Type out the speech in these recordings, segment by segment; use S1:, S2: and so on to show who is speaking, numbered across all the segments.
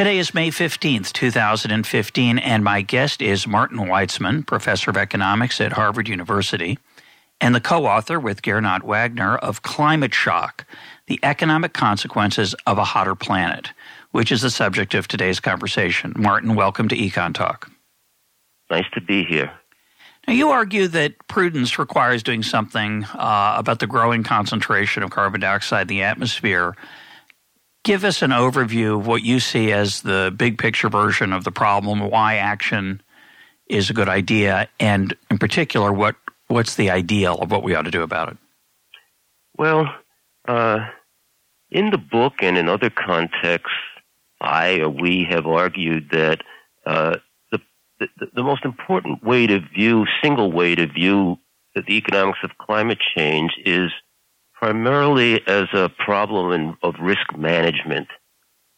S1: Today is May 15th, 2015, and my guest is Martin Weitzman, professor of economics at Harvard University and the co author with Gernot Wagner of Climate Shock The Economic Consequences of a Hotter Planet, which is the subject of today's conversation. Martin, welcome to EconTalk.
S2: Nice to be here.
S1: Now, you argue that prudence requires doing something uh, about the growing concentration of carbon dioxide in the atmosphere. Give us an overview of what you see as the big picture version of the problem, why action is a good idea, and in particular, what what's the ideal of what we ought to do about it?
S2: Well, uh, in the book and in other contexts, I or we have argued that uh, the, the, the most important way to view, single way to view the economics of climate change is primarily as a problem in, of risk management.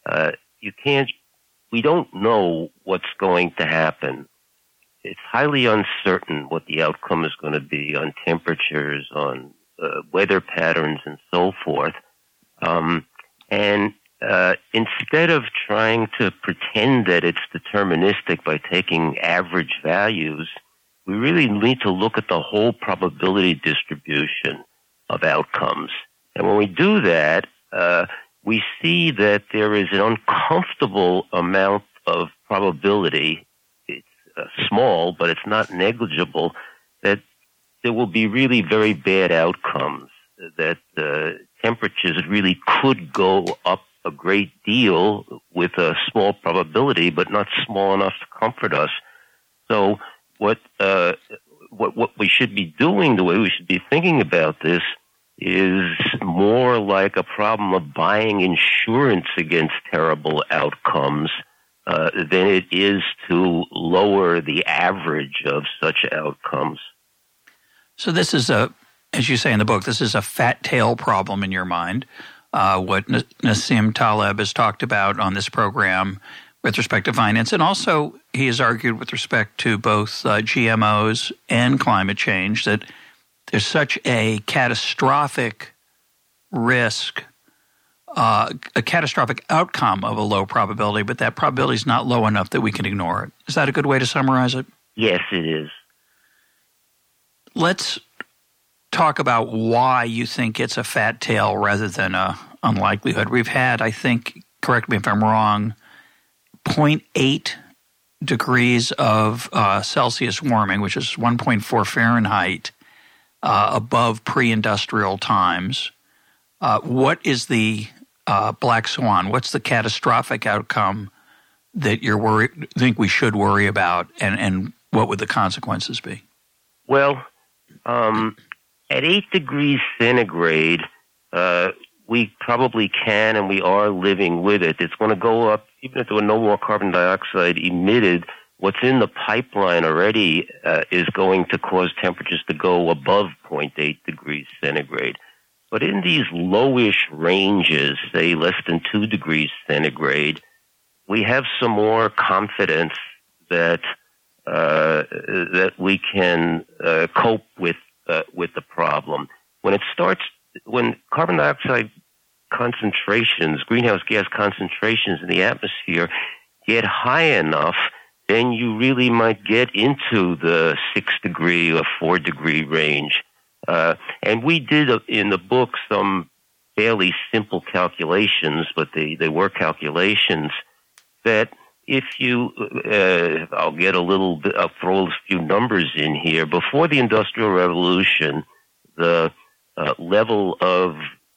S2: Uh, you can't, we don't know what's going to happen it's highly uncertain what the outcome is going to be on temperatures, on uh, weather patterns, and so forth. Um, and uh, instead of trying to pretend that it's deterministic by taking average values, we really need to look at the whole probability distribution of outcomes. And when we do that, uh, we see that there is an uncomfortable amount of probability uh, small, but it's not negligible, that there will be really very bad outcomes, that uh, temperatures really could go up a great deal with a small probability, but not small enough to comfort us. So what, uh, what, what we should be doing, the way we should be thinking about this, is more like a problem of buying insurance against terrible outcomes uh, than it is to lower the average of such outcomes.
S1: So this is a, as you say in the book, this is a fat tail problem in your mind. Uh, what Nassim Taleb has talked about on this program with respect to finance, and also he has argued with respect to both uh, GMOs and climate change that there's such a catastrophic risk uh, a catastrophic outcome of a low probability, but that probability is not low enough that we can ignore it. Is that a good way to summarize it?
S2: Yes, it is.
S1: Let's talk about why you think it's a fat tail rather than a unlikelihood. We've had, I think, correct me if I'm wrong, 0.8 degrees of uh, Celsius warming, which is 1.4 Fahrenheit, uh, above pre-industrial times. Uh, what is the uh, black swan? What's the catastrophic outcome that you're worried, think we should worry about, and, and what would the consequences be?
S2: Well, um, at eight degrees centigrade, uh, we probably can and we are living with it. It's going to go up, even if there were no more carbon dioxide emitted. What's in the pipeline already uh, is going to cause temperatures to go above 0.8 degrees centigrade. But in these lowish ranges, say less than two degrees centigrade, we have some more confidence that uh, that we can uh, cope with uh, with the problem. When it starts, when carbon dioxide concentrations, greenhouse gas concentrations in the atmosphere get high enough, then you really might get into the six degree or four degree range. Uh, and we did uh, in the book some fairly simple calculations, but they, they were calculations that if you, uh, I'll get a little bit, I'll throw a few numbers in here. Before the Industrial Revolution, the uh, level of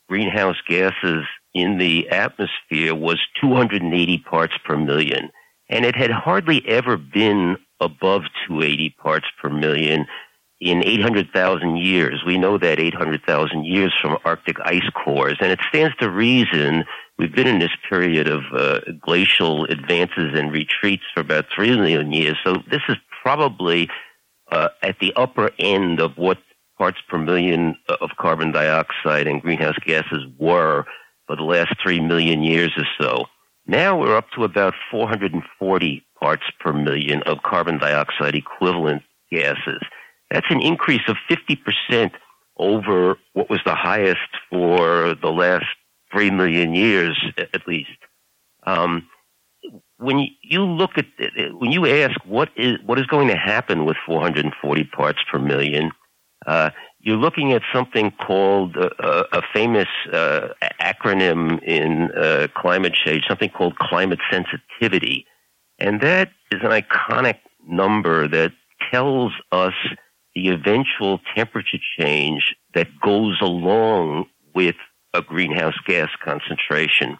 S2: greenhouse gases in the atmosphere was 280 parts per million. And it had hardly ever been above 280 parts per million in 800,000 years. We know that 800,000 years from Arctic ice cores, and it stands to reason we've been in this period of uh, glacial advances and retreats for about 3 million years. So this is probably uh, at the upper end of what parts per million of carbon dioxide and greenhouse gases were for the last 3 million years or so. Now we're up to about 440 parts per million of carbon dioxide equivalent gases. That's an increase of 50% over what was the highest for the last 3 million years at least. Um, when you look at when you ask what is what is going to happen with 440 parts per million, uh, you're looking at something called uh, a famous uh, acronym in uh, climate change, something called climate sensitivity, and that is an iconic number that tells us the eventual temperature change that goes along with a greenhouse gas concentration.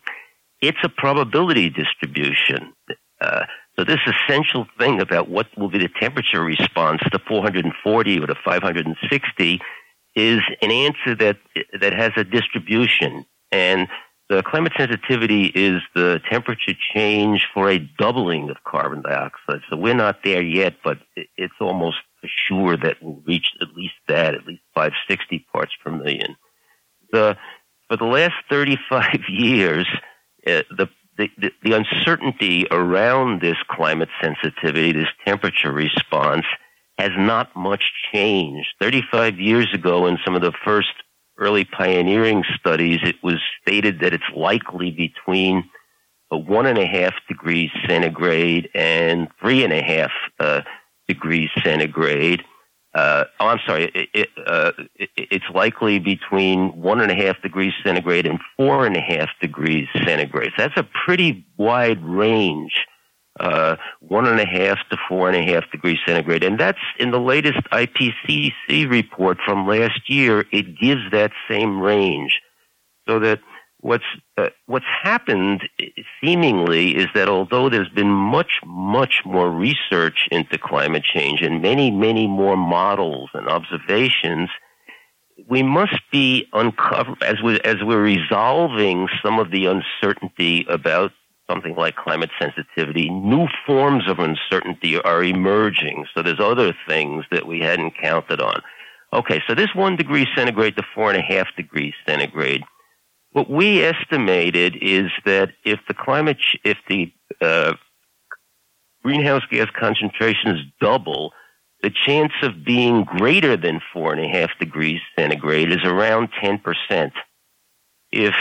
S2: It's a probability distribution. Uh, so this essential thing about what will be the temperature response to 440 or to 560 is an answer that that has a distribution. And the climate sensitivity is the temperature change for a doubling of carbon dioxide. So we're not there yet, but it's almost sure that we'll reach at least that, at least 560 parts per million. The, for the last 35 years, uh, the, the, the uncertainty around this climate sensitivity, this temperature response, has not much changed. 35 years ago, in some of the first early pioneering studies, it was stated that it's likely between a one and a half degrees centigrade and three and a half uh, degrees centigrade. Uh, oh, I'm sorry. It, it, uh, it, it's likely between one and a half degrees centigrade and four and a half degrees centigrade. That's a pretty wide range uh, one and a half to four and a half degrees centigrade. And that's in the latest IPCC report from last year. It gives that same range. So that what's, uh, what's happened seemingly is that although there's been much, much more research into climate change and many, many more models and observations, we must be uncover as we as we're resolving some of the uncertainty about something like climate sensitivity, new forms of uncertainty are emerging. So there's other things that we hadn't counted on. Okay, so this one degree centigrade to four and a half degrees centigrade. What we estimated is that if the climate, if the uh, greenhouse gas concentrations double, the chance of being greater than four and a half degrees centigrade is around 10%. If,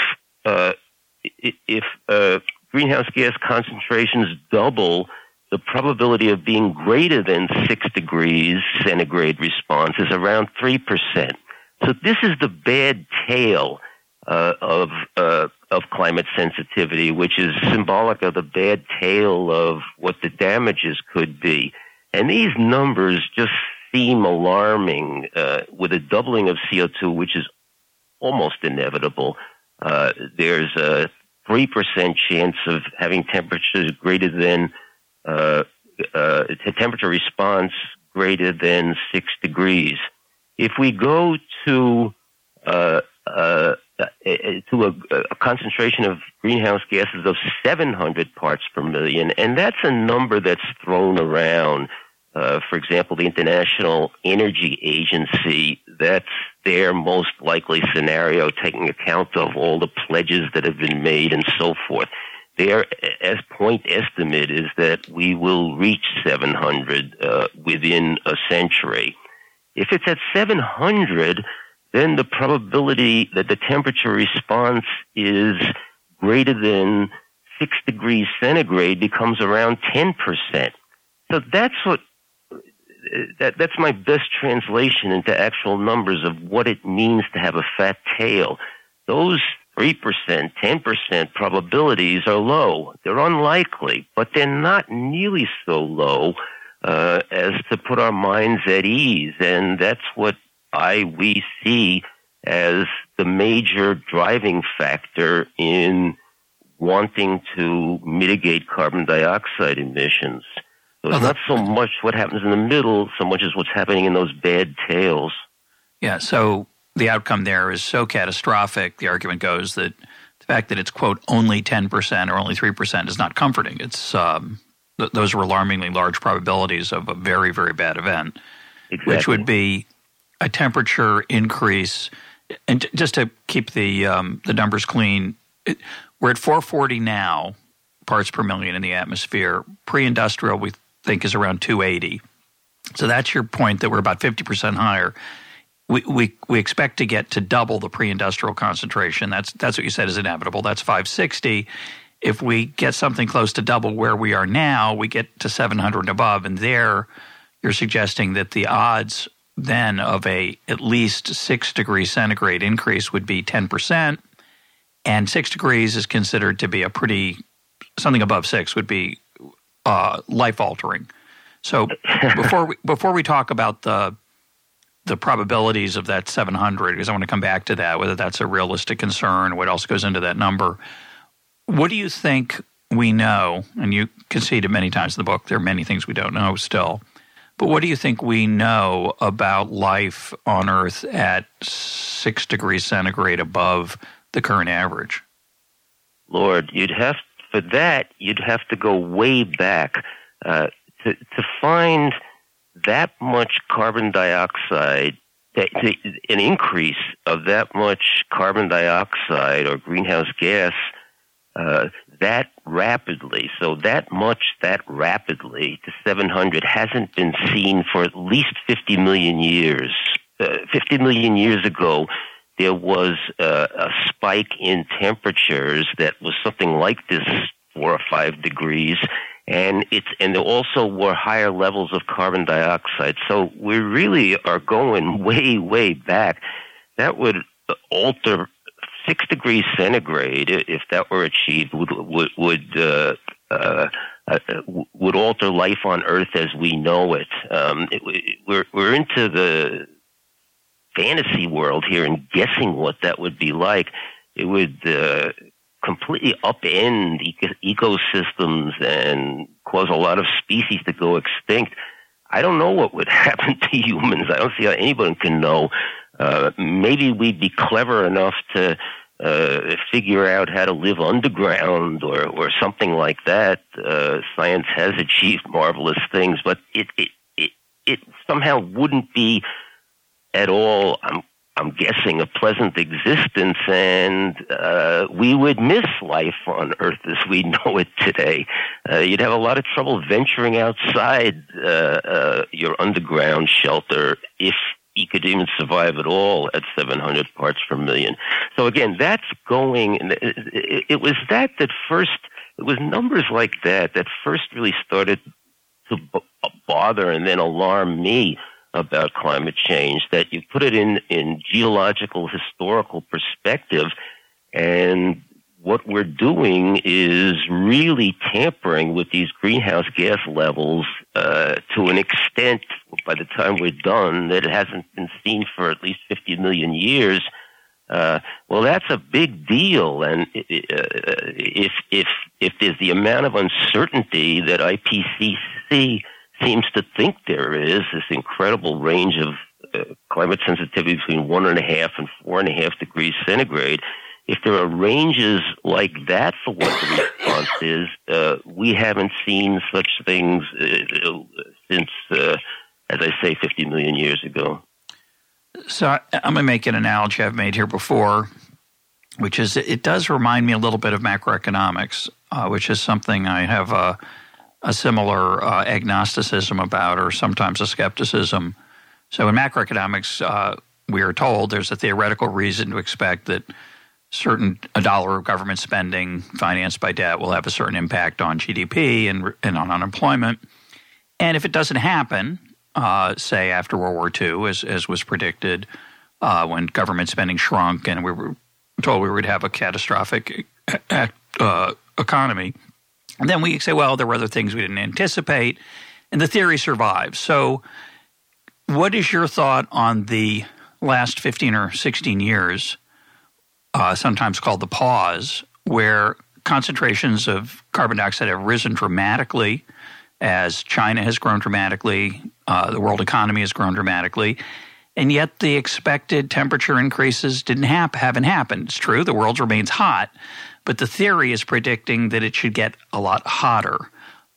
S2: uh, if, uh, greenhouse gas concentrations double, the probability of being greater than 6 degrees centigrade response is around 3%. So this is the bad tail uh, of uh, of climate sensitivity, which is symbolic of the bad tail of what the damages could be. And these numbers just seem alarming. Uh, with a doubling of CO2, which is almost inevitable, uh, there's a 3% chance of having temperatures greater than, uh, uh, temperature response greater than 6 degrees. If we go to, uh, uh, uh to a, a, concentration of greenhouse gases of 700 parts per million, and that's a number that's thrown around uh, for example, the International Energy Agency, that's their most likely scenario, taking account of all the pledges that have been made and so forth. Their as point estimate is that we will reach 700 uh, within a century. If it's at 700, then the probability that the temperature response is greater than 6 degrees centigrade becomes around 10%. So that's what that, that's my best translation into actual numbers of what it means to have a fat tail. Those 3%, 10% probabilities are low. They're unlikely, but they're not nearly so low uh, as to put our minds at ease. And that's what I, we see as the major driving factor in wanting to mitigate carbon dioxide emissions. So it's not so much what happens in the middle, so much as what's happening in those bad tails.
S1: Yeah, so the outcome there is so catastrophic, the argument goes that the fact that it's, quote, only 10% or only 3% is not comforting. It's um, th- Those are alarmingly large probabilities of a very, very bad event,
S2: exactly.
S1: which would be a temperature increase. And t- just to keep the, um, the numbers clean, it, we're at 440 now parts per million in the atmosphere. Pre industrial, we think, is around 280. So that's your point that we're about 50% higher we, we, we expect to get to double the pre-industrial concentration. That's that's what you said is inevitable. That's 560. If we get something close to double where we are now, we get to 700 and above, and there you're suggesting that the odds then of a at least six degrees centigrade increase would be 10 percent, and six degrees is considered to be a pretty something above six would be uh, life altering. So before we before we talk about the the probabilities of that 700 because I want to come back to that, whether that's a realistic concern, what else goes into that number. What do you think we know? And you conceded many times in the book, there are many things we don't know still. But what do you think we know about life on Earth at six degrees centigrade above the current average?
S2: Lord, you'd have for that you'd have to go way back uh, to to find that much carbon dioxide, an increase of that much carbon dioxide or greenhouse gas uh, that rapidly, so that much that rapidly to 700 hasn't been seen for at least 50 million years. Uh, 50 million years ago, there was uh, a spike in temperatures that was something like this four or five degrees and it's and there also were higher levels of carbon dioxide. So we really are going way, way back. That would alter six degrees centigrade if that were achieved would would would uh, uh, uh, would alter life on Earth as we know it. Um, it we're we're into the fantasy world here and guessing what that would be like. It would uh, completely upend ecosystems and cause a lot of species to go extinct. I don't know what would happen to humans. I don't see how anybody can know. Uh, maybe we'd be clever enough to uh, figure out how to live underground or, or something like that. Uh, science has achieved marvelous things, but it, it, it, it somehow wouldn't be at all, I'm I'm guessing, a pleasant existence, and uh, we would miss life on Earth as we know it today. Uh, you'd have a lot of trouble venturing outside uh, uh your underground shelter if you could even survive at all at 700 parts per million. So again, that's going. It was that that first. It was numbers like that that first really started to bother and then alarm me about climate change, that you put it in, in geological historical perspective and what we're doing is really tampering with these greenhouse gas levels uh, to an extent by the time we're done that it hasn't been seen for at least 50 million years. Uh, well, that's a big deal, and uh, if if if there's the amount of uncertainty that IPCC seems to think there is this incredible range of uh, climate sensitivity between one and a half and four and a half degrees centigrade. If there are ranges like that for what the response is, uh, we haven't seen such things uh, since, uh, as I say, 50 million years ago.
S1: So I'm going to make an analogy I've made here before, which is it does remind me a little bit of macroeconomics, uh, which is something I have a similar uh, agnosticism about, or sometimes a skepticism. So in macroeconomics, uh, we are told there's a theoretical reason to expect that certain a dollar of government spending financed by debt will have a certain impact on GDP and, and on unemployment. And if it doesn't happen, uh, say after World War II, as, as was predicted, uh, when government spending shrunk and we were told we would have a catastrophic uh, economy, and then we say, well, there were other things we didn't anticipate, and the theory survives. So, what is your thought on the last 15 or 16 years, uh, sometimes called the pause, where concentrations of carbon dioxide have risen dramatically as China has grown dramatically, uh, the world economy has grown dramatically, and yet the expected temperature increases didn't hap- haven't happened. It's true, the world remains hot, but the theory is predicting that it should get a lot hotter.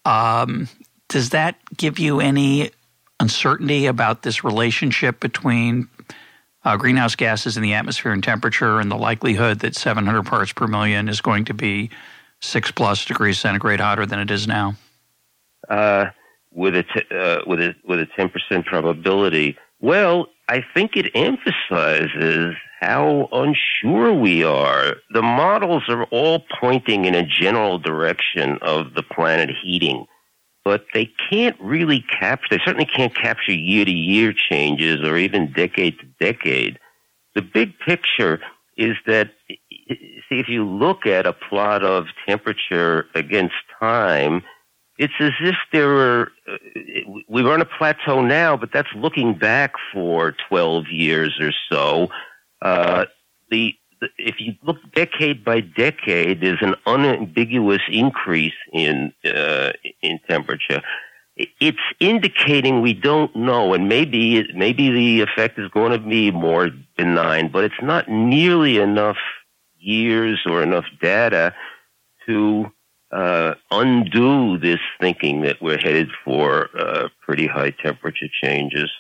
S1: Um, does that give you any uncertainty about this relationship between uh, greenhouse gases in the atmosphere and temperature and the likelihood that 700 parts per million is going to be six plus degrees centigrade hotter than it is now?
S2: Uh, with a t- uh, with a with a 10% probability. Well, I think it emphasizes how unsure we are. The models are all pointing in a general direction of the planet heating, but they can't really capture, they certainly can't capture year to year changes or even decade to decade. The big picture is that, see, if you look at a plot of temperature against time, it's as if there were, we were on a plateau now, but that's looking back for 12 years or so. Uh, the, the, if you look decade by decade, there's an unambiguous increase in, uh, in temperature. It's indicating we don't know, and maybe, maybe the effect is going to be more benign, but it's not nearly enough years or enough data to uh, undo this thinking that we're headed for uh, pretty high temperature changes.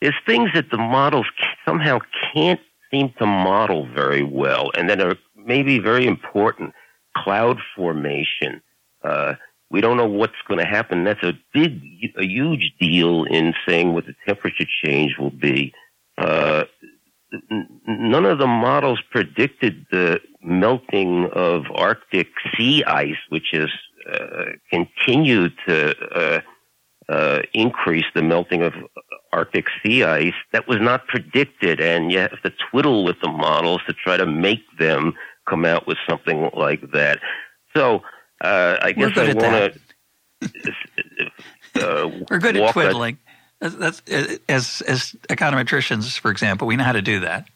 S2: There's things that the models somehow can't seem to model very well, and that are maybe very important. Cloud formation. Uh, we don't know what's going to happen. That's a big, a huge deal in saying what the temperature change will be. Uh, none of the models predicted the melting of Arctic sea ice, which has uh, continued to uh, uh, increase the melting of Arctic sea ice. That was not predicted, and you have to twiddle with the models to try to make them come out with something like that. So uh, I guess I want to.
S1: Uh, We're good at twiddling. That's, as as econometricians, for example, we know how to do that.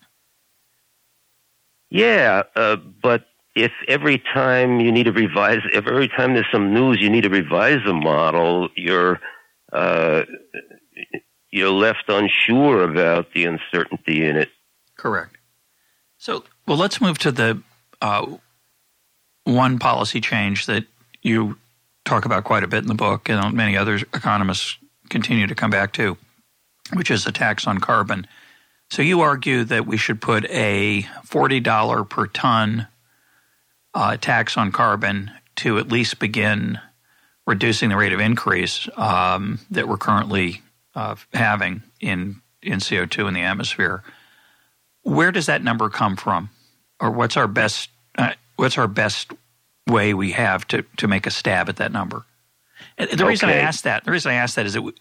S2: Yeah, uh, but if every time you need to revise, if every time there's some news, you need to revise a model, you're uh, you're left unsure about the uncertainty in it.
S1: Correct. So, well, let's move to the uh, one policy change that you talk about quite a bit in the book, and many other economists continue to come back to, which is a tax on carbon. So you argue that we should put a $40 per ton uh, tax on carbon to at least begin reducing the rate of increase um, that we're currently uh, having in in CO2 in the atmosphere. Where does that number come from, or what's our best uh, what's our best way we have to to make a stab at that number? And the okay. reason I ask that, the reason I ask that is that we,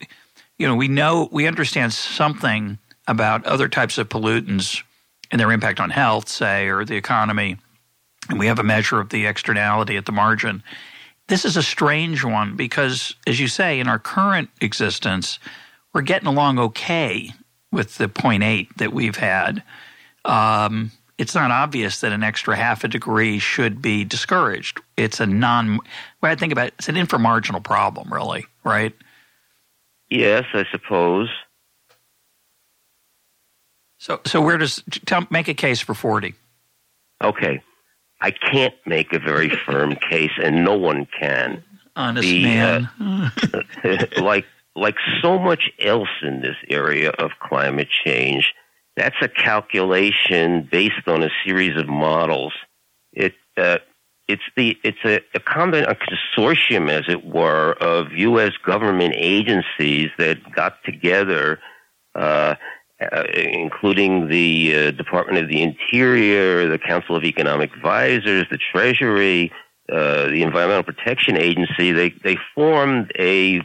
S1: you know we know we understand something about other types of pollutants and their impact on health, say, or the economy, and we have a measure of the externality at the margin. This is a strange one because, as you say, in our current existence, we're getting along okay with the 0.8 that we've had. Um, it's not obvious that an extra half a degree should be discouraged. It's a non, what I think about it, it's an inframarginal problem, really, right?
S2: Yes, I suppose.
S1: So, so where does tell, make a case for forty?
S2: Okay, I can't make a very firm case, and no one can.
S1: Honest the, man, uh,
S2: like like so much else in this area of climate change, that's a calculation based on a series of models. It uh, it's the it's a, a common a consortium, as it were, of U.S. government agencies that got together. Uh, uh, including the uh, Department of the Interior, the Council of Economic Advisors, the Treasury, uh, the Environmental Protection Agency, they, they formed a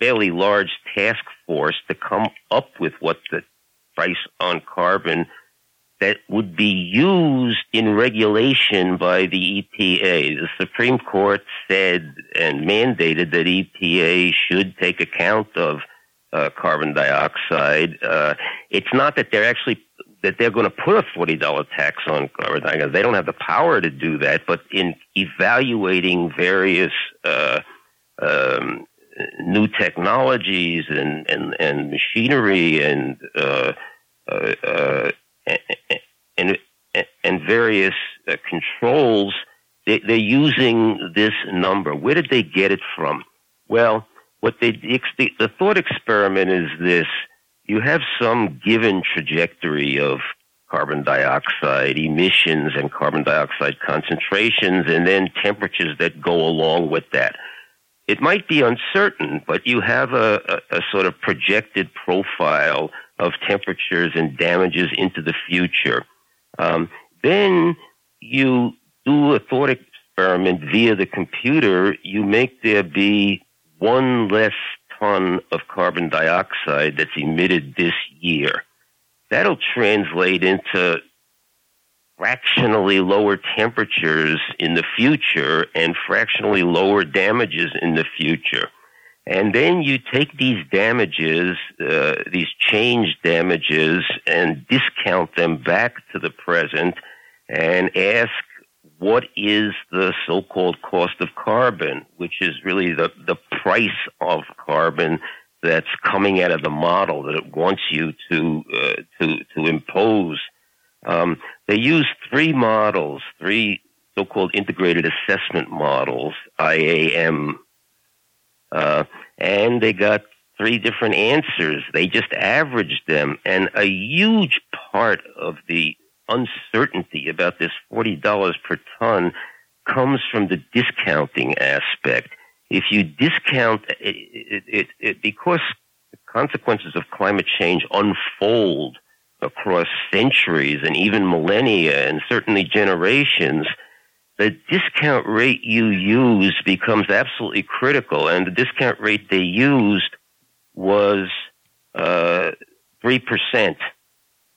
S2: fairly large task force to come up with what the price on carbon that would be used in regulation by the EPA. The Supreme Court said and mandated that EPA should take account of uh, carbon dioxide. Uh, it's not that they're actually that they're going to put a forty dollar tax on carbon dioxide. They don't have the power to do that. But in evaluating various uh, um, new technologies and, and, and machinery and, uh, uh, and, and various controls, they, they're using this number. Where did they get it from? Well, what they, the, the thought experiment is this. You have some given trajectory of carbon dioxide emissions and carbon dioxide concentrations and then temperatures that go along with that. It might be uncertain, but you have a, a, a sort of projected profile of temperatures and damages into the future. Um, then you do a thought experiment via the computer. You make there be one less ton of carbon dioxide that's emitted this year. That'll translate into fractionally lower temperatures in the future and fractionally lower damages in the future. And then you take these damages, uh, these change damages, and discount them back to the present and ask what is the so-called cost of carbon, which is really the, the price of carbon that's coming out of the model that it wants you to uh, to to impose. Um, they use three models, three so-called integrated assessment models, IAM uh, and they got three different answers. They just averaged them. And a huge part of the uncertainty about this $40 per ton comes from the discounting aspect. If you discount it, it, it, because the consequences of climate change unfold across centuries and even millennia and certainly generations, the discount rate you use becomes absolutely critical. And the discount rate they used was uh, 3%.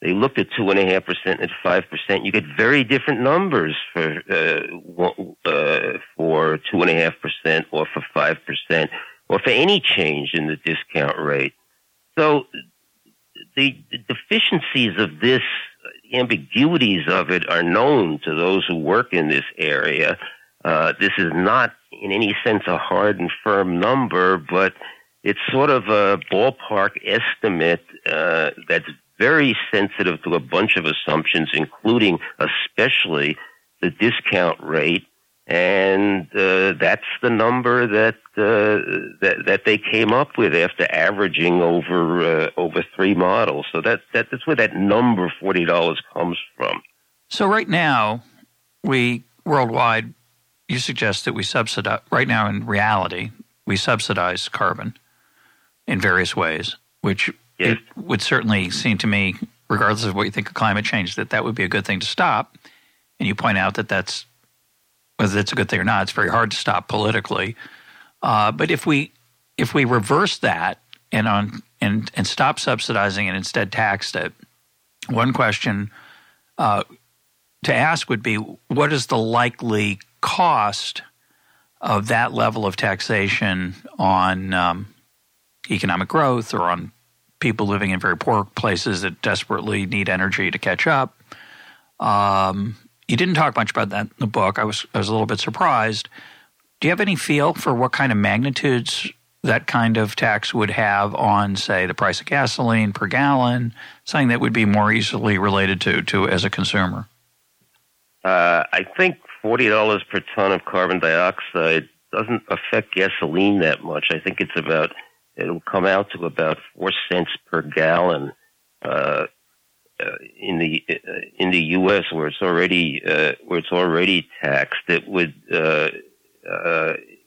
S2: They looked at 2.5% and 5%. You get very different numbers for, uh, uh, for 2.5% or for 5% or for any change in the discount rate. So the deficiencies of this the ambiguities of it are known to those who work in this area. Uh, this is not in any sense a hard and firm number, but it's sort of a ballpark estimate uh, that's very sensitive to a bunch of assumptions, including especially the discount rate and uh, that's the number that, uh, that that they came up with after averaging over uh, over three models. So that, that that's where that number forty dollars comes from.
S1: So right now, we worldwide, you suggest that we subsidize right now in reality we subsidize carbon in various ways, which yes. would certainly seem to me, regardless of what you think of climate change, that that would be a good thing to stop. And you point out that that's whether it's a good thing or not, it's very hard to stop politically. Uh, but if we if we reverse that and on and and stop subsidizing and instead taxed it, one question uh, to ask would be, what is the likely cost of that level of taxation on um, economic growth or on people living in very poor places that desperately need energy to catch up? Um, you didn't talk much about that in the book. I was I was a little bit surprised. Do you have any feel for what kind of magnitudes that kind of tax would have on, say, the price of gasoline per gallon? Something that would be more easily related to to as a consumer.
S2: Uh, I think forty dollars per ton of carbon dioxide doesn't affect gasoline that much. I think it's about it'll come out to about four cents per gallon. Uh, uh, in the uh, in the U.S. where it's already uh, where it's already taxed, it would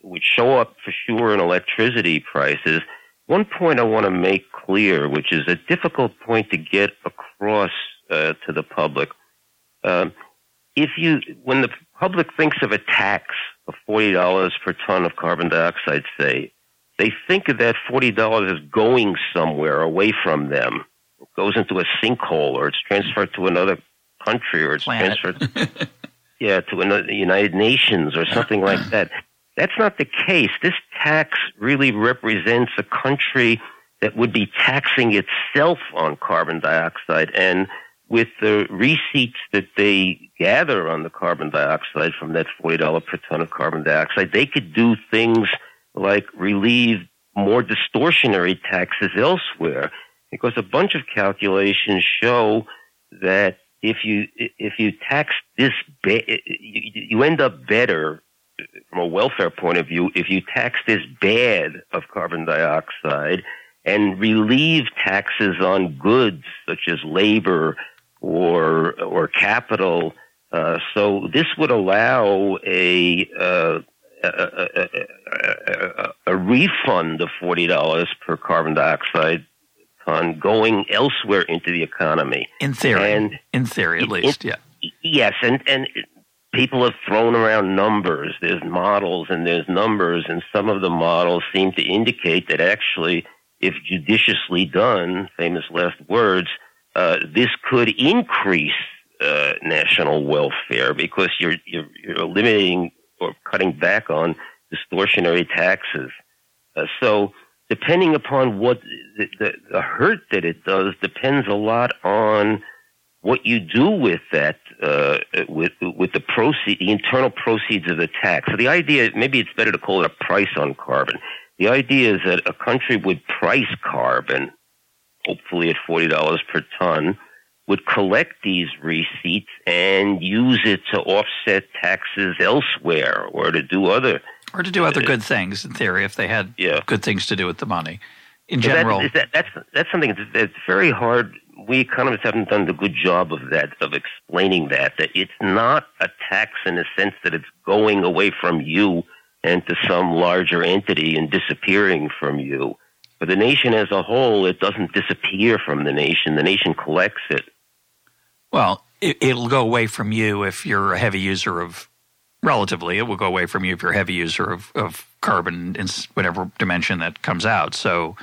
S2: would show up for sure in electricity prices. One point I want to make clear, which is a difficult point to get across uh, to the public, um, if you when the public thinks of a tax of forty dollars per ton of carbon dioxide, say, they think of that forty dollars as going somewhere away from them goes into a sinkhole or it's transferred to another country or it's
S1: Planet.
S2: transferred yeah to another the United Nations or something like that. That's not the case. This tax really represents a country that would be taxing itself on carbon dioxide and with the receipts that they gather on the carbon dioxide from that $40 per ton of carbon dioxide, they could do things like relieve more distortionary taxes elsewhere, because a bunch of calculations show that if you if you tax this, ba- you, end up better from a welfare point of view if you tax this bad of carbon dioxide and relieve taxes on goods such as labor or or capital. Uh, so this would allow a, uh, a, a, a, a, refund of forty dollars per carbon dioxide ton going elsewhere into the economy.
S1: In theory, and in theory, at least,
S2: in, yeah. Yes, and and people have thrown around numbers. There's models and there's numbers, and some of the models seem to indicate that actually, if judiciously done, famous last words, uh, this could increase uh, national welfare because you're, you're, you're eliminating or cutting back on distortionary taxes. Uh, so depending upon what the, the, the, hurt that it does depends a lot on what you do with that, uh, with with the proceed, the internal proceeds of the tax. So the idea, maybe it's better to call it a price on carbon. The idea is that a country would price carbon, hopefully at forty dollars per ton, would collect these receipts and use it to offset taxes elsewhere or to do other
S1: or to do other uh, good things in theory if they had yeah. good things to do with the money. In general,
S2: that, that, that's that's something that's, that's very hard. We economists haven't done a good job of that of explaining that that it's not a tax in the sense that it's going away from you and to some larger entity and disappearing from you. For the nation as a whole, it doesn't disappear from the nation. The nation collects it.
S1: Well, it, will go away from you if you're a heavy user of relatively, it will go away from you if you're a heavy user of, of carbon in whatever dimension that comes out. So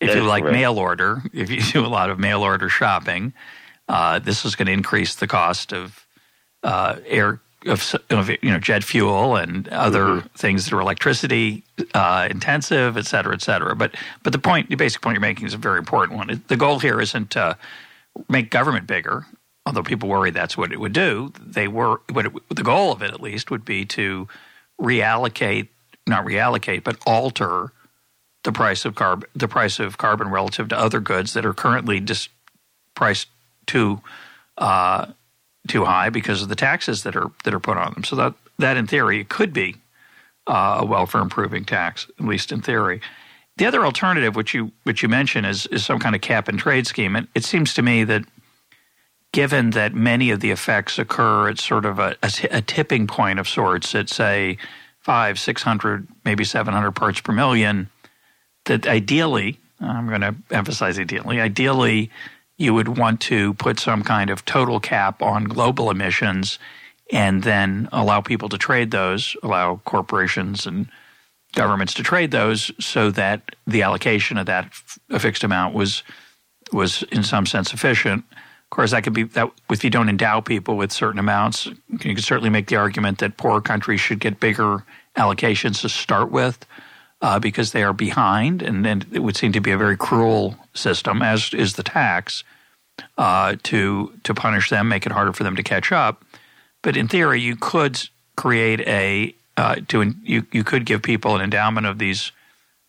S1: if you like mail order, if you do a lot of mail order shopping, uh, this is going to increase the cost of uh, air of, of, you know jet fuel and other mm-hmm. things that are electricity uh, intensive, et cetera, et cetera. But but the point, the basic point you're making is a very important one. The goal here isn't to make government bigger although people worry that's what it would do, they were what it, the goal of it at least would be to reallocate, not reallocate, but alter the price of carbon, the price of carbon relative to other goods that are currently just priced too uh, too high because of the taxes that are that are put on them. So that that in theory could be uh, a welfare improving tax, at least in theory. The other alternative, which you which you mentioned, is is some kind of cap and trade scheme, and it seems to me that given that many of the effects occur at sort of a, a, a tipping point of sorts at, say, five, 600, maybe 700 parts per million, that ideally, I'm going to emphasize ideally, ideally, you would want to put some kind of total cap on global emissions and then allow people to trade those, allow corporations and governments to trade those so that the allocation of that f- fixed amount was was in some sense sufficient course, that could be that if you don't endow people with certain amounts, you can certainly make the argument that poorer countries should get bigger allocations to start with uh, because they are behind, and, and, it would seem to be a very cruel system, as is the tax, uh, to to punish them, make it harder for them to catch up. But in theory, you could create a uh, to you you could give people an endowment of these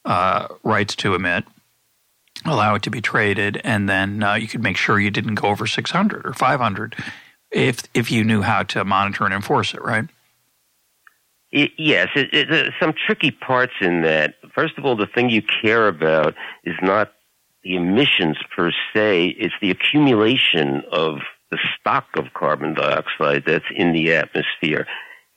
S1: uh, rights to emit allow it to be traded, and then uh, you could make sure you didn't go over 600 or 500 if if you knew how to monitor and enforce it, right?
S2: It, yes, it, it, uh, some tricky parts in that. First of all, the thing you care about is not the emissions per se; it's the accumulation of the stock of carbon dioxide that's in the atmosphere,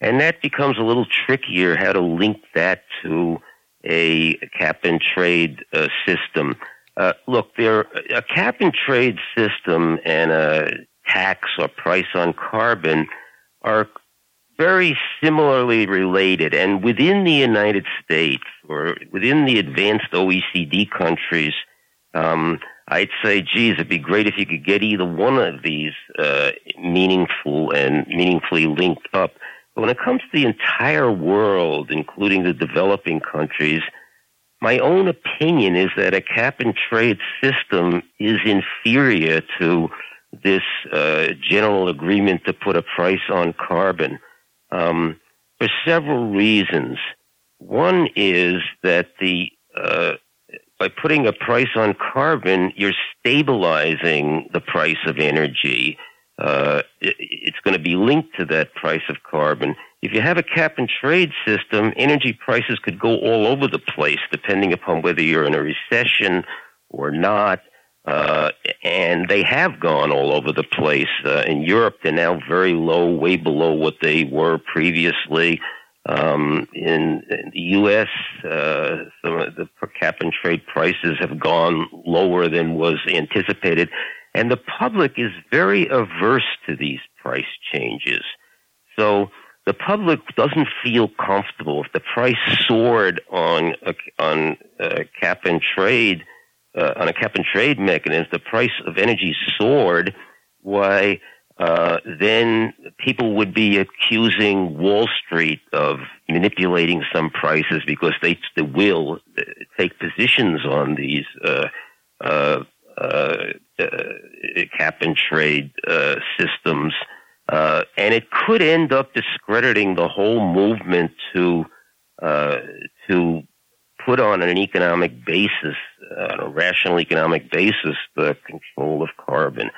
S2: and that becomes a little trickier how to link that to a cap and trade uh, system. Uh, look, there a cap and trade system and a tax or price on carbon are very similarly related. And within the United States or within the advanced OECD countries, um, I'd say, geez, it'd be great if you could get either one of these uh, meaningful and meaningfully linked up. But when it comes to the entire world, including the developing countries, my own opinion is that a cap and trade system is inferior to this uh, general agreement to put a price on carbon um, for several reasons. one is that the uh, by putting a price on carbon, you're stabilizing the price of energy. Uh, it, it's going to be linked to that price of carbon. If you have a cap and trade system, energy prices could go all over the place depending upon whether you're in a recession or not. Uh, and they have gone all over the place. Uh, in Europe, they're now very low, way below what they were previously. Um, in, in, the U.S., uh, some of the per cap and trade prices have gone lower than was anticipated, and the public is very averse to these price changes. So the public doesn't feel comfortable if the price soared on a, on a cap and trade uh, on a cap and trade mechanism. The price of energy soared. Why? Uh, then people would be accusing Wall Street of manipulating some prices because they, they will uh, take positions on these uh, uh, uh, cap and trade systems. Uh, and it could end up discrediting the whole movement to uh, to put on an economic basis, uh, on a rational economic basis, the control of carbon.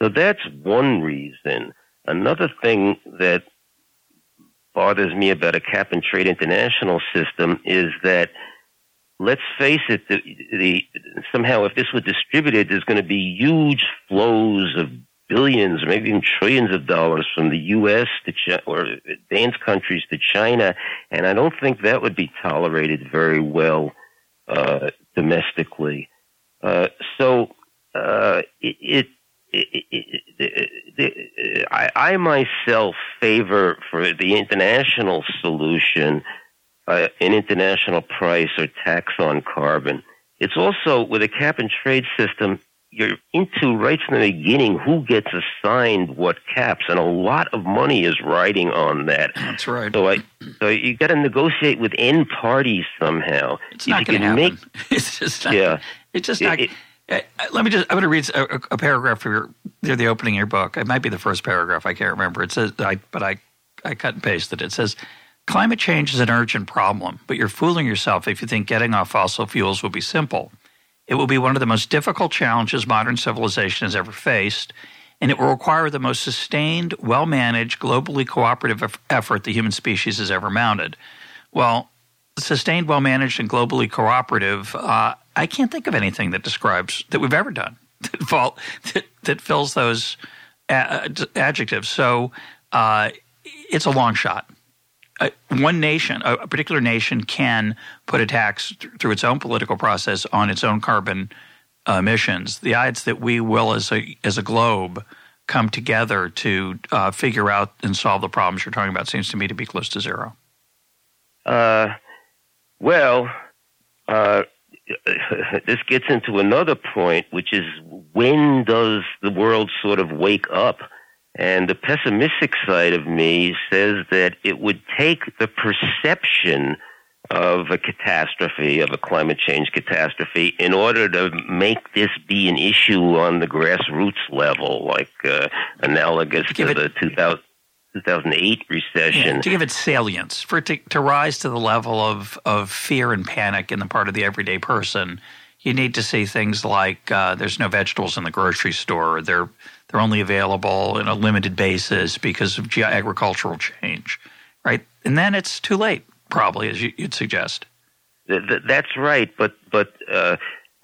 S2: So that's one reason. Another thing that bothers me about a cap and trade international system is that let's face it, the, the, somehow if this were distributed, there's going to be huge flows of billions, maybe even trillions of dollars from the U.S. to China, or advanced countries to China, and I don't think that would be tolerated very well uh, domestically. Uh, so uh, it, I, I myself favor for the international solution uh, an international price or tax on carbon. It's also with a cap and trade system, you're into right from the beginning who gets assigned what caps, and a lot of money is riding on that.
S1: That's right.
S2: So I, so you got to negotiate with end parties somehow.
S1: It's not going to happen. Make, it's just not, yeah. It's just not. It, uh, let me just. I'm going to read a, a paragraph for your, near the opening of your book. It might be the first paragraph. I can't remember. It says, I, but I, I cut and pasted it. It says, "Climate change is an urgent problem, but you're fooling yourself if you think getting off fossil fuels will be simple. It will be one of the most difficult challenges modern civilization has ever faced, and it will require the most sustained, well-managed, globally cooperative effort the human species has ever mounted." Well, sustained, well-managed, and globally cooperative. Uh, I can't think of anything that describes that we've ever done that fall that, that fills those adjectives. So uh, it's a long shot. Uh, one nation, a, particular nation, can put a tax th- through its own political process on its own carbon uh, emissions. The odds that we will, as a as a globe, come together to uh, figure out and solve the problems you're talking about seems to me to be close to zero.
S2: Uh, well, uh, this gets into another point, which is when does the world sort of wake up? And the pessimistic side of me says that it would take the perception of a catastrophe, of a climate change catastrophe, in order to make this be an issue on the grassroots level, like uh, analogous to the 2000, 2008 recession.
S1: Yeah, to give it salience, for it to, to rise to the level of, of fear and panic in the part of the everyday person, you need to see things like uh, there's no vegetables in the grocery store. They're they're only available in a limited basis because of agricultural change, right? And then it's too late, probably, as you, would suggest.
S2: That's right, but but uh,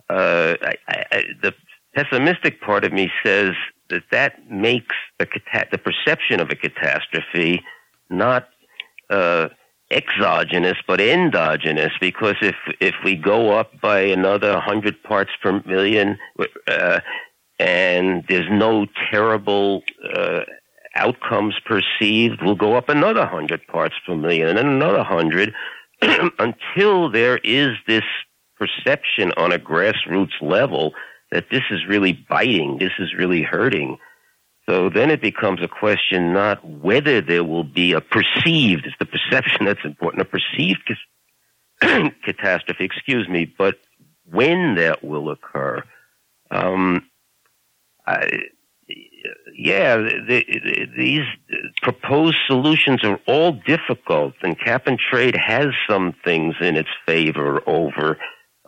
S2: uh, I, I, the pessimistic part of me says that that makes the, the perception of a catastrophe not uh, exogenous but endogenous because if if we go up by another 100 parts per million uh, and there's no terrible uh, outcomes perceived we'll go up another 100 parts per million and then another 100 until there is this perception on a grassroots level that this is really biting, this is really hurting. So then it becomes a question not whether there will be a perceived, it's the perception that's important, a perceived catastrophe, excuse me, but when that will occur. Um, Yeah, the, the, these proposed solutions are all difficult, and cap and trade has some things in its favor over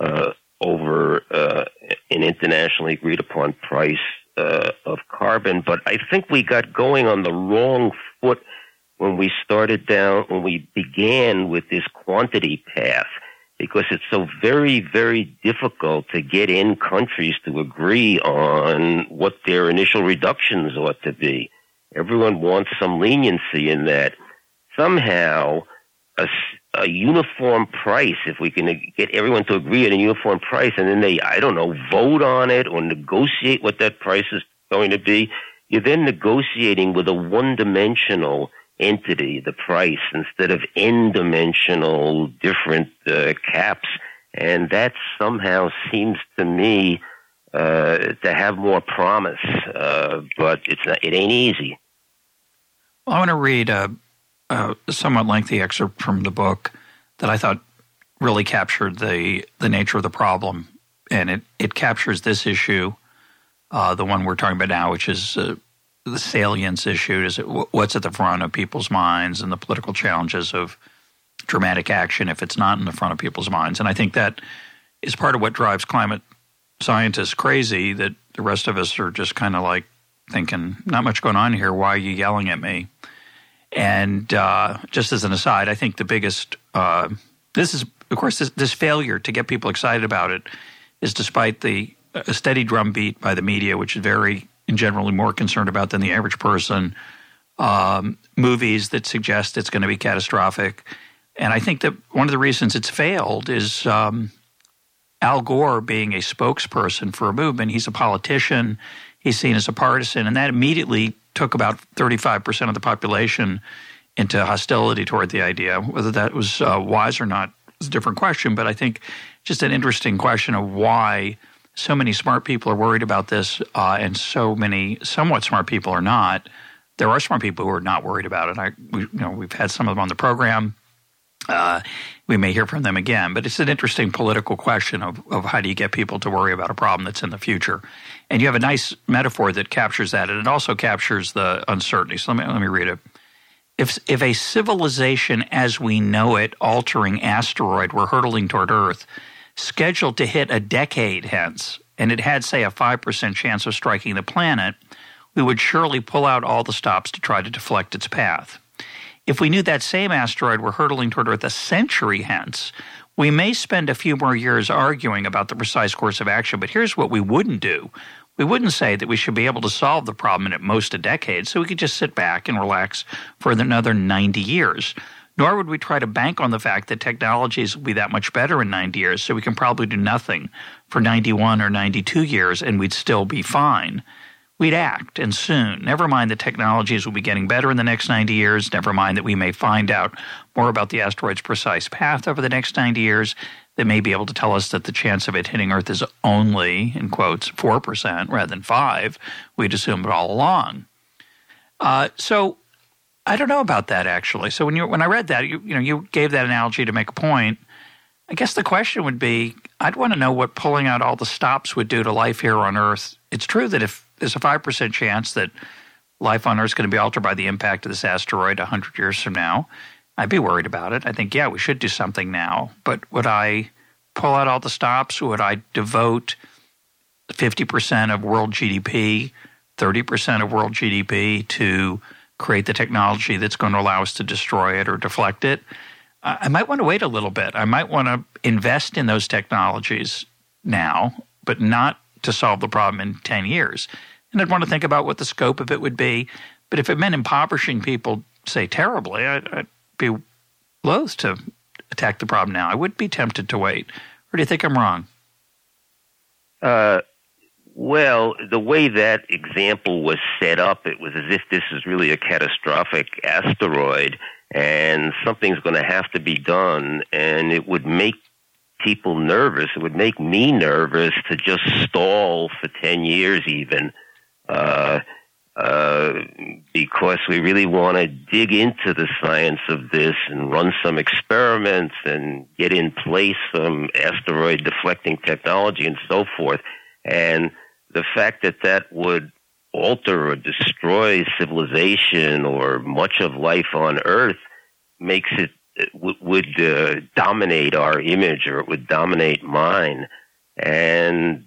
S2: uh, over uh, an internationally agreed upon price uh, of carbon. But I think we got going on the wrong foot when we started down when we began with this quantity path because it's so very, very difficult to get in countries to agree on what their initial reductions ought to be. Everyone wants some leniency in that. Somehow, a, a uniform price, if we can get everyone to agree on a uniform price, and then they, I don't know, vote on it or negotiate what that price is going to be, you're then negotiating with a one-dimensional entity, the price, instead of n-dimensional different uh, caps. And that somehow seems to me uh, to have more promise, uh, but it's not, it ain't easy.
S1: Well, I want to read a, a, somewhat lengthy excerpt from the book that I thought really captured the the nature of the problem, and it it captures this issue, uh, the one we're talking about now, which is uh, the salience issue? Is it what's at the front of people's minds and the political challenges of dramatic action if it's not in the front of people's minds? And I think that is part of what drives climate scientists crazy. That the rest of us are just kind of like thinking, not much going on here. Why are you yelling at me? And uh, just as an aside, I think the biggest uh, this is, of course, this, this failure to get people excited about it is despite the a steady drumbeat by the media, which is very and generally more concerned about than the average person. Um, movies that suggest it's going to be catastrophic. And I think that one of the reasons it's failed is um, Al Gore being a spokesperson for a movement. He's a politician, he's seen as a partisan, and that immediately took about 35% of the population into hostility toward the idea. Whether that was uh, wise or not is a different question, but I think just an interesting question of why so many smart people are worried about this, uh, and so many somewhat smart people are not. There are smart people who are not worried about it. I, we, you know, we've had some of them on the program. Uh, we may hear from them again, but it's an interesting political question of, of how do you get people to worry about a problem that's in the future. And you have a nice metaphor that captures that, and it also captures the uncertainty. So let me let me read it. If if a civilization as we know it, altering asteroid, were hurtling toward Earth scheduled to hit a decade hence, and it had, say, a 5% chance of striking the planet, we would surely pull out all the stops to try to deflect its path. If we knew that same asteroid were hurtling toward Earth a century hence, we may spend a few more years arguing about the precise course of action, but here's what we wouldn't do. We wouldn't say that we should be able to solve the problem in at most a decade, so we could just sit back and relax for another 90 years nor would we try to bank on the fact that technologies will be that much better in 90 years, so we can probably do nothing for 91 or 92 years and we'd still be fine. We'd act, and soon. Never mind that technologies will be getting better in the next 90 years, never mind that we may find out more about the asteroid's precise path over the next 90 years that may be able to tell us that the chance of it hitting Earth is only, in quotes, 4% rather than 5 We'd assumed all along. Uh, so I don't know about that actually. So when you when I read that, you you know you gave that analogy to make a point. I guess the question would be, I'd want to know what pulling out all the stops would do to life here on Earth. It's true that if there's a five percent chance that life on Earth is going to be altered by the impact of this asteroid hundred years from now, I'd be worried about it. I think yeah, we should do something now. But would I pull out all the stops? Would I devote fifty percent of world GDP, thirty percent of world GDP to create the technology that's going to allow us to destroy it or deflect it. I might want to wait a little bit. I might want to invest in those technologies now, but not to solve the problem in 10 years. And I'd want to think about what the scope of it would be. But if it meant impoverishing people, say, terribly, I'd, I'd be loath to attack the problem now. I would be tempted to wait. Or do you think I'm wrong?
S2: Uh, well, the way that example was set up, it was as if this is really a catastrophic asteroid and something's going to have to be done and it would make people nervous. It would make me nervous to just stall for 10 years even. Uh, uh, because we really want to dig into the science of this and run some experiments and get in place some asteroid deflecting technology and so forth. And the fact that that would alter or destroy civilization or much of life on Earth makes it, it w- would uh, dominate our image or it would dominate mine. And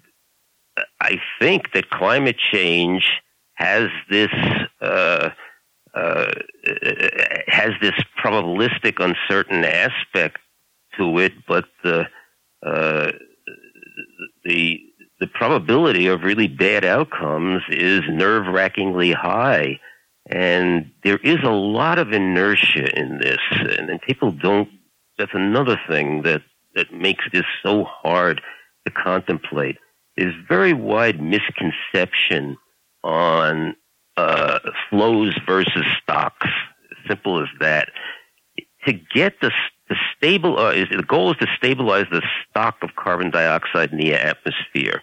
S2: I think that climate change has this uh, uh, has this probabilistic uncertain aspect to it, but the uh, the the probability of really bad outcomes is nerve wrackingly high. And there is a lot of inertia in this, and, and people don't. That's another thing that that makes this so hard to contemplate. Is very wide misconception on uh, flows versus stocks. Simple as that. To get the the stable uh, the goal is to stabilize the stock of carbon dioxide in the atmosphere.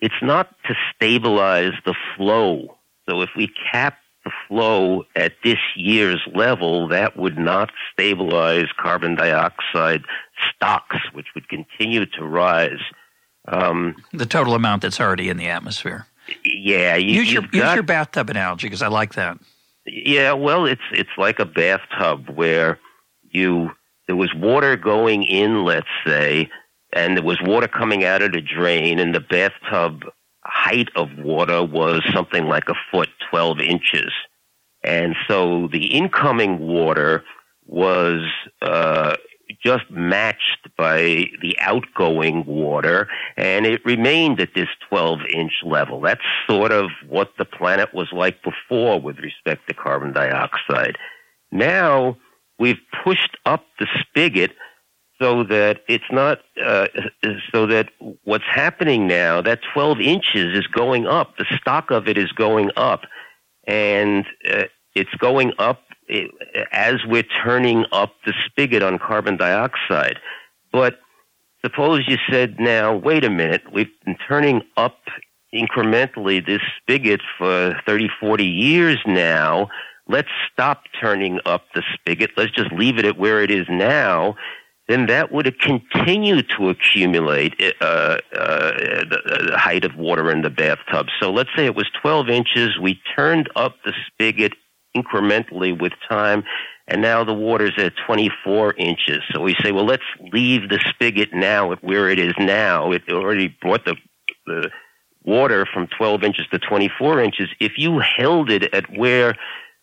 S2: It's not to stabilize the flow. So if we cap the flow at this year's level, that would not stabilize carbon dioxide stocks, which would continue to rise.
S1: Um, the total amount that's already in the atmosphere.
S2: Yeah,
S1: you, use your got, use your bathtub analogy because I like that.
S2: Yeah, well, it's it's like a bathtub where you there was water going in, let's say, and there was water coming out of the drain, and the bathtub height of water was something like a foot, 12 inches. And so the incoming water was uh, just matched by the outgoing water, and it remained at this 12 inch level. That's sort of what the planet was like before with respect to carbon dioxide. Now we've pushed up the spigot so that it's not uh, so that what's happening now that 12 inches is going up. The stock of it is going up. And uh, it's going up uh, as we're turning up the spigot on carbon dioxide. But suppose you said now wait a minute. We've been turning up incrementally this spigot for 30 40 years now. Let's stop turning up the spigot. Let's just leave it at where it is now then that would continue to accumulate uh, uh, the, the height of water in the bathtub. So let's say it was 12 inches. We turned up the spigot incrementally with time, and now the water's at 24 inches. So we say, well, let's leave the spigot now at where it is now. It already brought the, the water from 12 inches to 24 inches. If you held it at where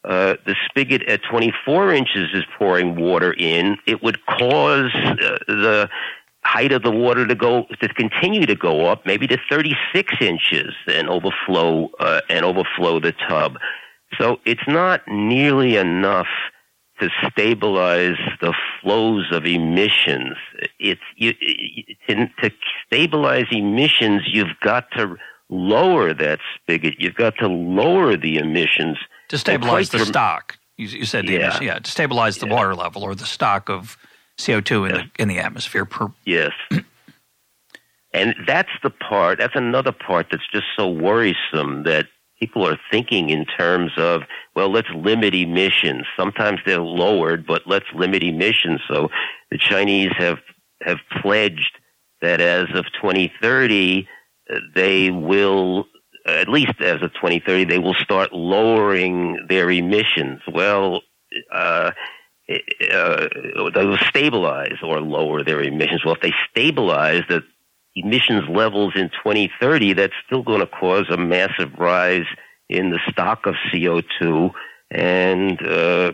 S2: uh, the spigot at 24 inches is pouring water in, it would cause uh, the height of the water to go to continue to go up, maybe to 36 inches, and overflow uh, and overflow the tub. So it's not nearly enough to stabilize the flows of emissions. It's you, to, to stabilize emissions, you've got to lower that spigot. You've got to lower the emissions
S1: to stabilize the stock. You, you said the yeah. Emission, yeah, to stabilize the yeah. water level or the stock of CO two in yeah. the in the atmosphere. Per-
S2: yes, and that's the part. That's another part that's just so worrisome that people are thinking in terms of well, let's limit emissions. Sometimes they're lowered, but let's limit emissions. So the Chinese have have pledged that as of 2030 they will at least as of 2030, they will start lowering their emissions. Well, uh, uh, they will stabilize or lower their emissions. Well, if they stabilize the emissions levels in 2030, that's still going to cause a massive rise in the stock of CO2 and uh,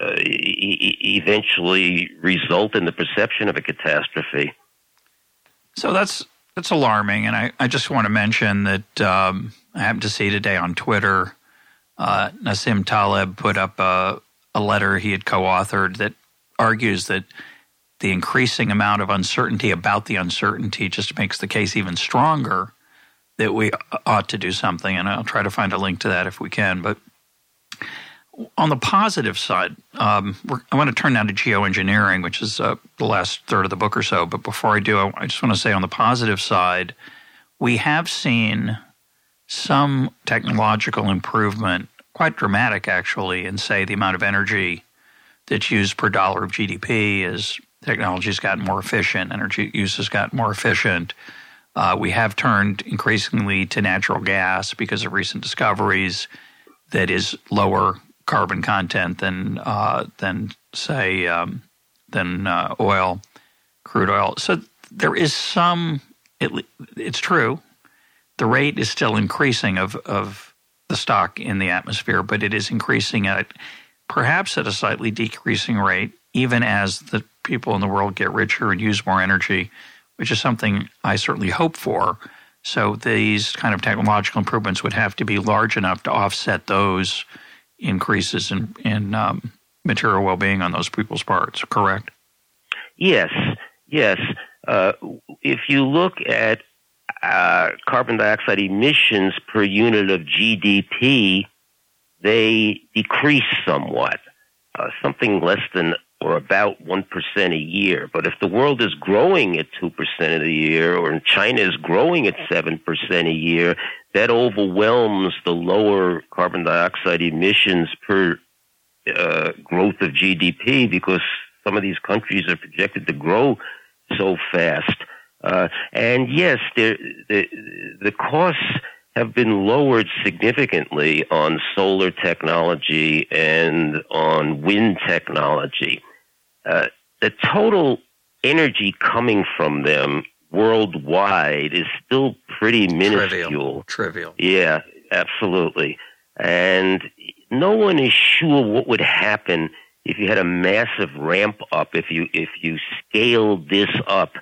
S2: uh, e- eventually result in the perception of a catastrophe.
S1: So that's that's alarming. And I, I just want to mention that um, I happened to see today on Twitter uh, Nassim Taleb put up a, a letter he had co authored that argues that the increasing amount of uncertainty about the uncertainty just makes the case even stronger that we ought to do something. And I'll try to find a link to that if we can. But on the positive side, um, I want to turn now to geoengineering, which is uh, the last third of the book or so. But before I do, I just want to say on the positive side, we have seen some technological improvement, quite dramatic actually, in, say, the amount of energy that's used per dollar of GDP as technology has gotten more efficient, energy use has gotten more efficient. Uh, we have turned increasingly to natural gas because of recent discoveries that is lower carbon content than uh, than say um, than uh, oil, crude oil. So there is some. It, it's true. The rate is still increasing of of the stock in the atmosphere, but it is increasing at perhaps at a slightly decreasing rate, even as the people in the world get richer and use more energy, which is something I certainly hope for. So these kind of technological improvements would have to be large enough to offset those increases in, in um, material well-being on those people's parts. Correct?
S2: Yes, yes. Uh, if you look at uh, carbon dioxide emissions per unit of GDP, they decrease somewhat, uh, something less than or about 1% a year. But if the world is growing at 2% a year, or China is growing at 7% a year, that overwhelms the lower carbon dioxide emissions per uh, growth of GDP because some of these countries are projected to grow so fast. Uh, and yes, the, the costs have been lowered significantly on solar technology and on wind technology. Uh, the total energy coming from them worldwide is still pretty minuscule.
S1: Trivial. Trivial.
S2: Yeah, absolutely. And no one is sure what would happen if you had a massive ramp up, if you if you scaled this up.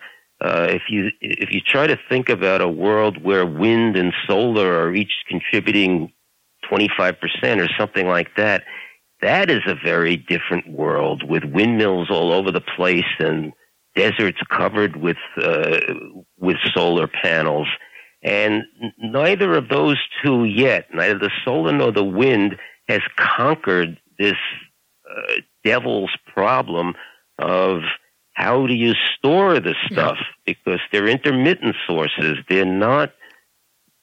S2: Uh, if you if you try to think about a world where wind and solar are each contributing 25% or something like that, that is a very different world with windmills all over the place and deserts covered with uh, with solar panels. And neither of those two yet, neither the solar nor the wind, has conquered this uh, devil's problem of how do you store the stuff yeah. because they're intermittent sources. They're not.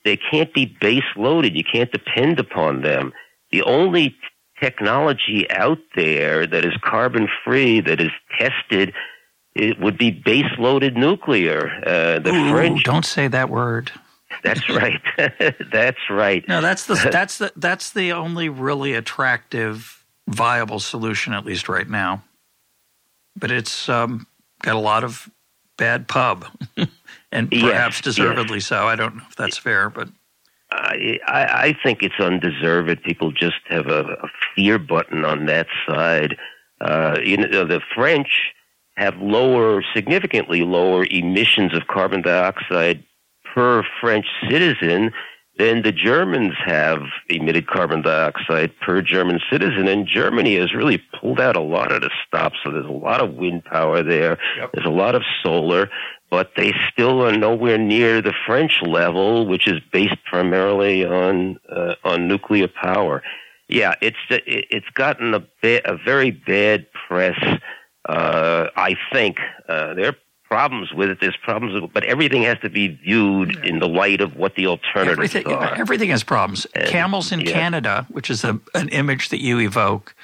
S2: They can't be base loaded. You can't depend upon them. The only technology out there that is carbon free, that is tested, it would be base loaded nuclear. Uh, the
S1: Ooh,
S2: French
S1: don't say that word.
S2: That's right. that's right.
S1: No, that's the that's the that's the only really attractive, viable solution, at least right now. But it's um, got a lot of bad pub, and perhaps yes, deservedly yes. so. I don't know if that's fair, but
S2: I, I think it's undeserved. People just have a, a fear button on that side. Uh, you know, the French have lower, significantly lower emissions of carbon dioxide per French citizen than the Germans have emitted carbon dioxide per German citizen. And Germany has really pulled out a lot of the stops. So there's a lot of wind power there. Yep. There's a lot of solar but they still are nowhere near the French level, which is based primarily on uh, on nuclear power. Yeah, it's it's gotten a ba- a very bad press. Uh, I think uh, there are problems with it. There's problems, with but everything has to be viewed in the light of what the alternatives
S1: everything,
S2: are.
S1: Everything has problems. And, Camels in yeah. Canada, which is a, an image that you evoke.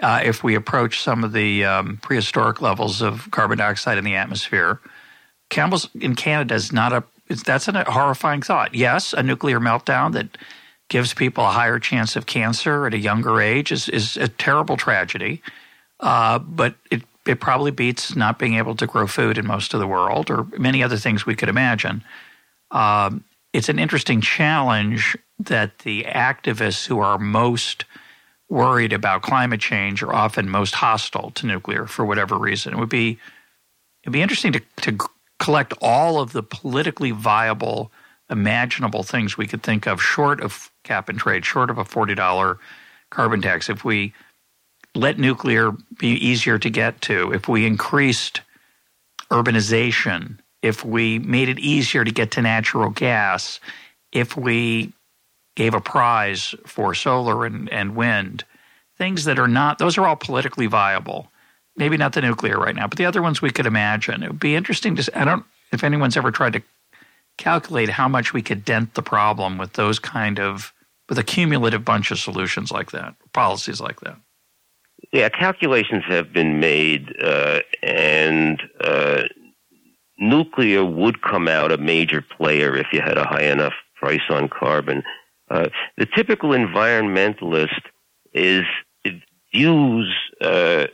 S1: Uh, if we approach some of the um, prehistoric levels of carbon dioxide in the atmosphere, camels in Canada is not a that's a horrifying thought. Yes, a nuclear meltdown that gives people a higher chance of cancer at a younger age is is a terrible tragedy. Uh, but it it probably beats not being able to grow food in most of the world or many other things we could imagine. Um, it's an interesting challenge that the activists who are most worried about climate change are often most hostile to nuclear for whatever reason. It would be it'd be interesting to, to collect all of the politically viable, imaginable things we could think of short of cap and trade, short of a $40 carbon tax, if we let nuclear be easier to get to, if we increased urbanization, if we made it easier to get to natural gas, if we gave a prize for solar and, and wind, things that are not, those are all politically viable maybe not the nuclear right now, but the other ones we could imagine. It would be interesting to. I don't if anyone's ever tried to calculate how much we could dent the problem with those kind of with a cumulative bunch of solutions like that, policies like that.
S2: Yeah, calculations have been made, uh, and uh, nuclear would come out a major player if you had a high enough price on carbon. Uh, the typical environmentalist is views uh,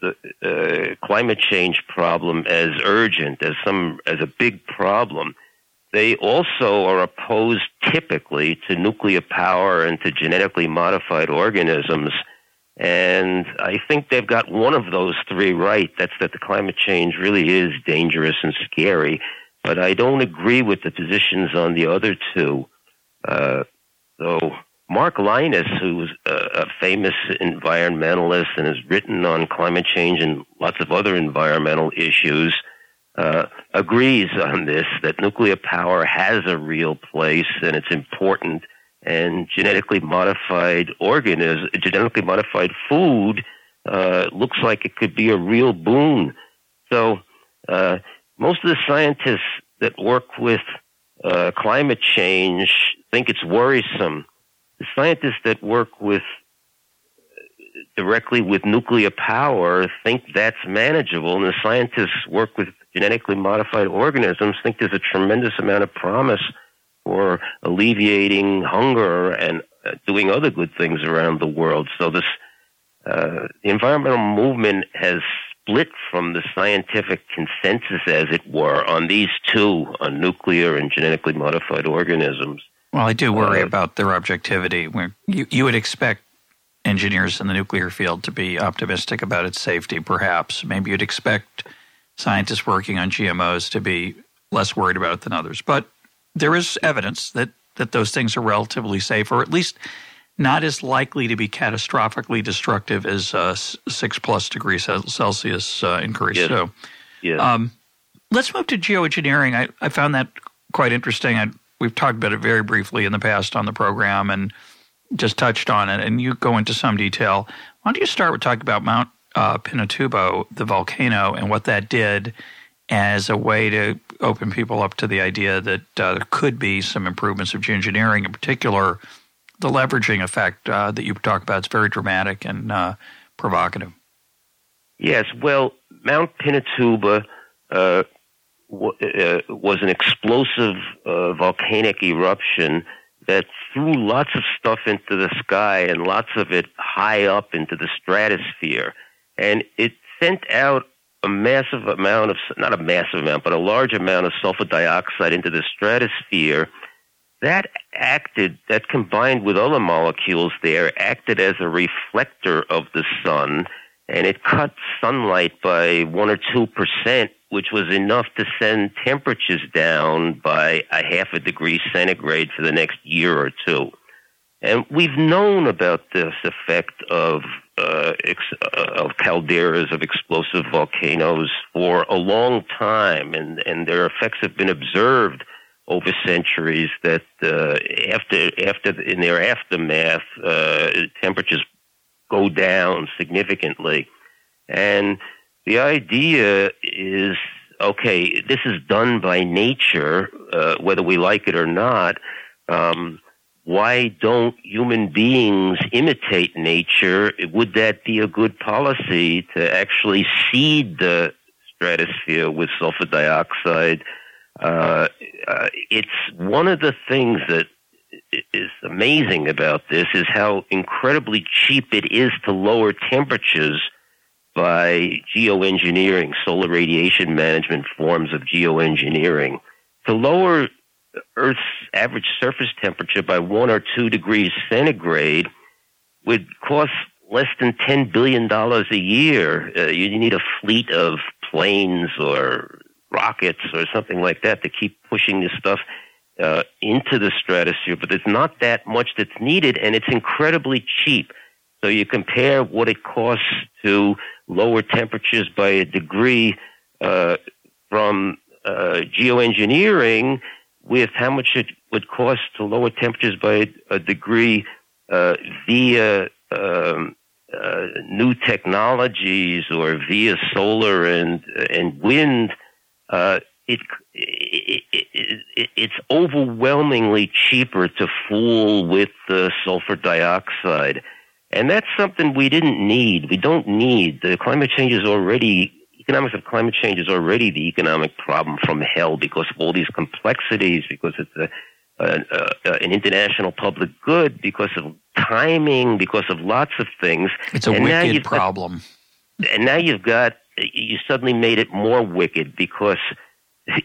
S2: the uh, climate change problem as urgent, as some as a big problem. They also are opposed typically to nuclear power and to genetically modified organisms. And I think they've got one of those three right. That's that the climate change really is dangerous and scary. But I don't agree with the positions on the other two. Uh, so Mark Lynas, who's a, a famous environmentalist and has written on climate change and lots of other environmental issues, uh, agrees on this that nuclear power has a real place and it's important. And genetically modified organisms, genetically modified food, uh, looks like it could be a real boon. So, uh, most of the scientists that work with uh, climate change think it's worrisome. The scientists that work with directly with nuclear power think that's manageable, and the scientists work with genetically modified organisms think there's a tremendous amount of promise for alleviating hunger and uh, doing other good things around the world. So this uh, the environmental movement has split from the scientific consensus, as it were, on these two, on nuclear and genetically modified organisms.
S1: Well, I do worry uh, about their objectivity. You, you would expect engineers in the nuclear field to be optimistic about its safety, perhaps. Maybe you'd expect scientists working on GMOs to be less worried about it than others. But there is evidence that, that those things are relatively safe, or at least not as likely to be catastrophically destructive as uh, six plus degrees Celsius uh, increase.
S2: Yes.
S1: So,
S2: yeah.
S1: Um, let's move to geoengineering. I, I found that quite interesting. I, we've talked about it very briefly in the past on the program and just touched on it, and you go into some detail. Why don't you start with talking about Mount uh, Pinatubo, the volcano, and what that did as a way to open people up to the idea that uh, there could be some improvements of geoengineering, in particular – the leveraging effect uh, that you talk about is very dramatic and uh, provocative.
S2: Yes, well, Mount Pinatubo uh, w- uh, was an explosive uh, volcanic eruption that threw lots of stuff into the sky and lots of it high up into the stratosphere. And it sent out a massive amount of, not a massive amount, but a large amount of sulfur dioxide into the stratosphere that acted, that combined with other molecules there, acted as a reflector of the sun, and it cut sunlight by one or two percent, which was enough to send temperatures down by a half a degree centigrade for the next year or two. And we've known about this effect of uh, ex- uh, of calderas of explosive volcanoes for a long time, and, and their effects have been observed over centuries that uh, after after in their aftermath uh, temperatures go down significantly, and the idea is okay. This is done by nature, uh, whether we like it or not. Um, why don't human beings imitate nature? Would that be a good policy to actually seed the stratosphere with sulfur dioxide? Uh, uh, it's one of the things that is amazing about this is how incredibly cheap it is to lower temperatures by geoengineering, solar radiation management forms of geoengineering. To lower Earth's average surface temperature by one or two degrees centigrade would cost less than $10 billion a year. Uh, you need a fleet of planes or rockets or something like that to keep pushing this stuff uh, into the stratosphere, but there's not that much that's needed, and it's incredibly cheap. So you compare what it costs to lower temperatures by a degree uh, from uh, geoengineering with how much it would cost to lower temperatures by a degree uh, via um, uh, new technologies or via solar and and wind uh, it, it, it, it's overwhelmingly cheaper to fool with the sulfur dioxide. And that's something we didn't need. We don't need. The climate change is already economics of climate change is already the economic problem from hell because of all these complexities, because it's a, a, a, an international public good, because of timing, because of lots of things.
S1: It's a
S2: and
S1: wicked problem.
S2: Got, and now you've got you suddenly made it more wicked because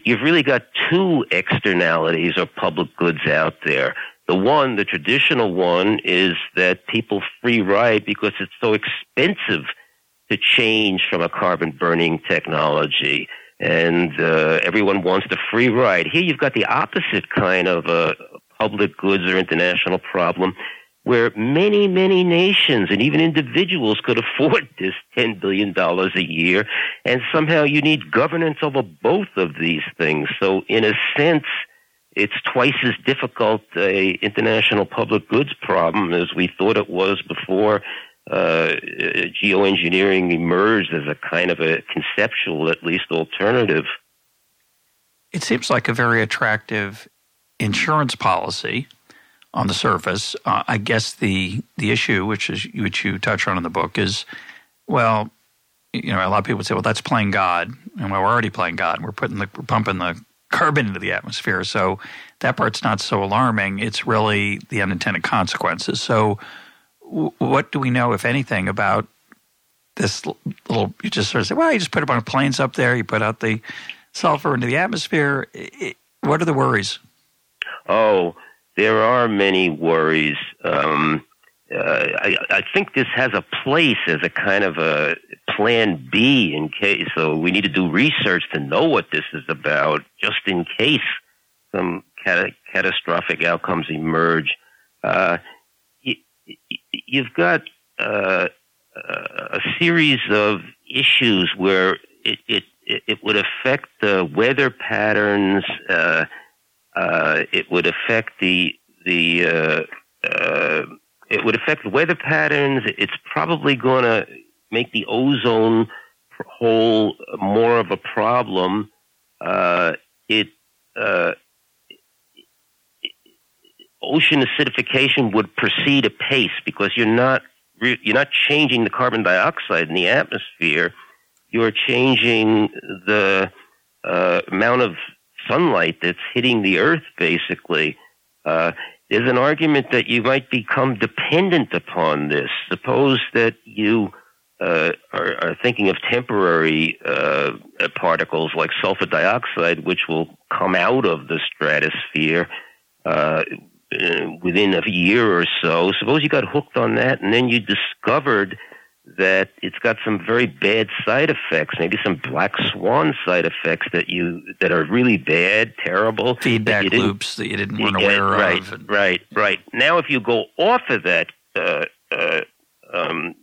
S2: you've really got two externalities or public goods out there. The one, the traditional one, is that people free ride because it's so expensive to change from a carbon burning technology. And uh, everyone wants the free ride. Here you've got the opposite kind of uh, public goods or international problem where many, many nations and even individuals could afford this $10 billion a year. And somehow you need governance over both of these things. So in a sense, it's twice as difficult a international public goods problem as we thought it was before uh, geoengineering emerged as a kind of a conceptual, at least, alternative.
S1: It seems like a very attractive insurance policy on the surface. Uh, I guess the the issue, which is which you touch on in the book, is well, you know, a lot of people say, well, that's playing God, and well, we're already playing God. We're putting the we're pumping the carbon into the atmosphere, so that part's not so alarming. It's really the unintended consequences. So, what do we know, if anything, about this little? You just sort of say, well, you just put a bunch of planes up there, you put out the sulfur into the atmosphere. What are the worries?
S2: Oh, there are many worries. Um, uh, I, I, think this has a place as a kind of a plan B in case. So we need to do research to know what this is about, just in case some cat- catastrophic outcomes emerge. Uh, you've got uh, a series of issues where it, it, it would affect the weather patterns. Uh, uh, it would affect the the uh, uh, it would affect the weather patterns. It's probably going to make the ozone hole more of a problem. Uh, it ocean acidification would proceed apace because you're not you're not changing the carbon dioxide in the atmosphere. You're changing the uh, amount of sunlight that's hitting the earth, basically. Uh, there's an argument that you might become dependent upon this. Suppose that you uh, are, are, thinking of temporary uh, particles like sulfur dioxide, which will come out of the stratosphere uh, within a year or so. Suppose you got hooked on that, and then you discovered that it's got some very bad side effects, maybe some black swan side effects that you that are really bad, terrible
S1: feedback that loops that you didn't want
S2: aware
S1: right,
S2: of. Right, right, right. Now, if you go off of that uh, uh, um,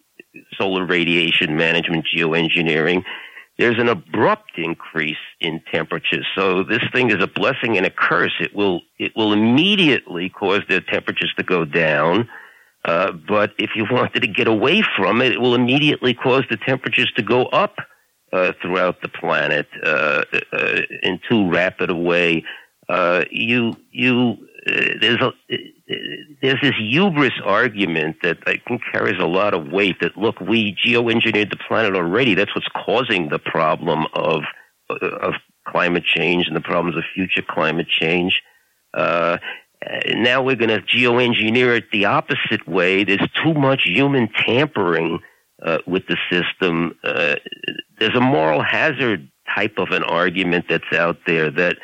S2: solar radiation management geoengineering, there's an abrupt increase in temperatures. So this thing is a blessing and a curse. It will it will immediately cause the temperatures to go down uh, but if you wanted to get away from it, it will immediately cause the temperatures to go up uh, throughout the planet uh, uh in too rapid a way. Uh, you you there's a there's this hubris argument that I think carries a lot of weight. That look, we geoengineered the planet already. That's what's causing the problem of of climate change and the problems of future climate change. Uh, uh, now we're going to geoengineer it the opposite way. There's too much human tampering uh, with the system. Uh, there's a moral hazard type of an argument that's out there that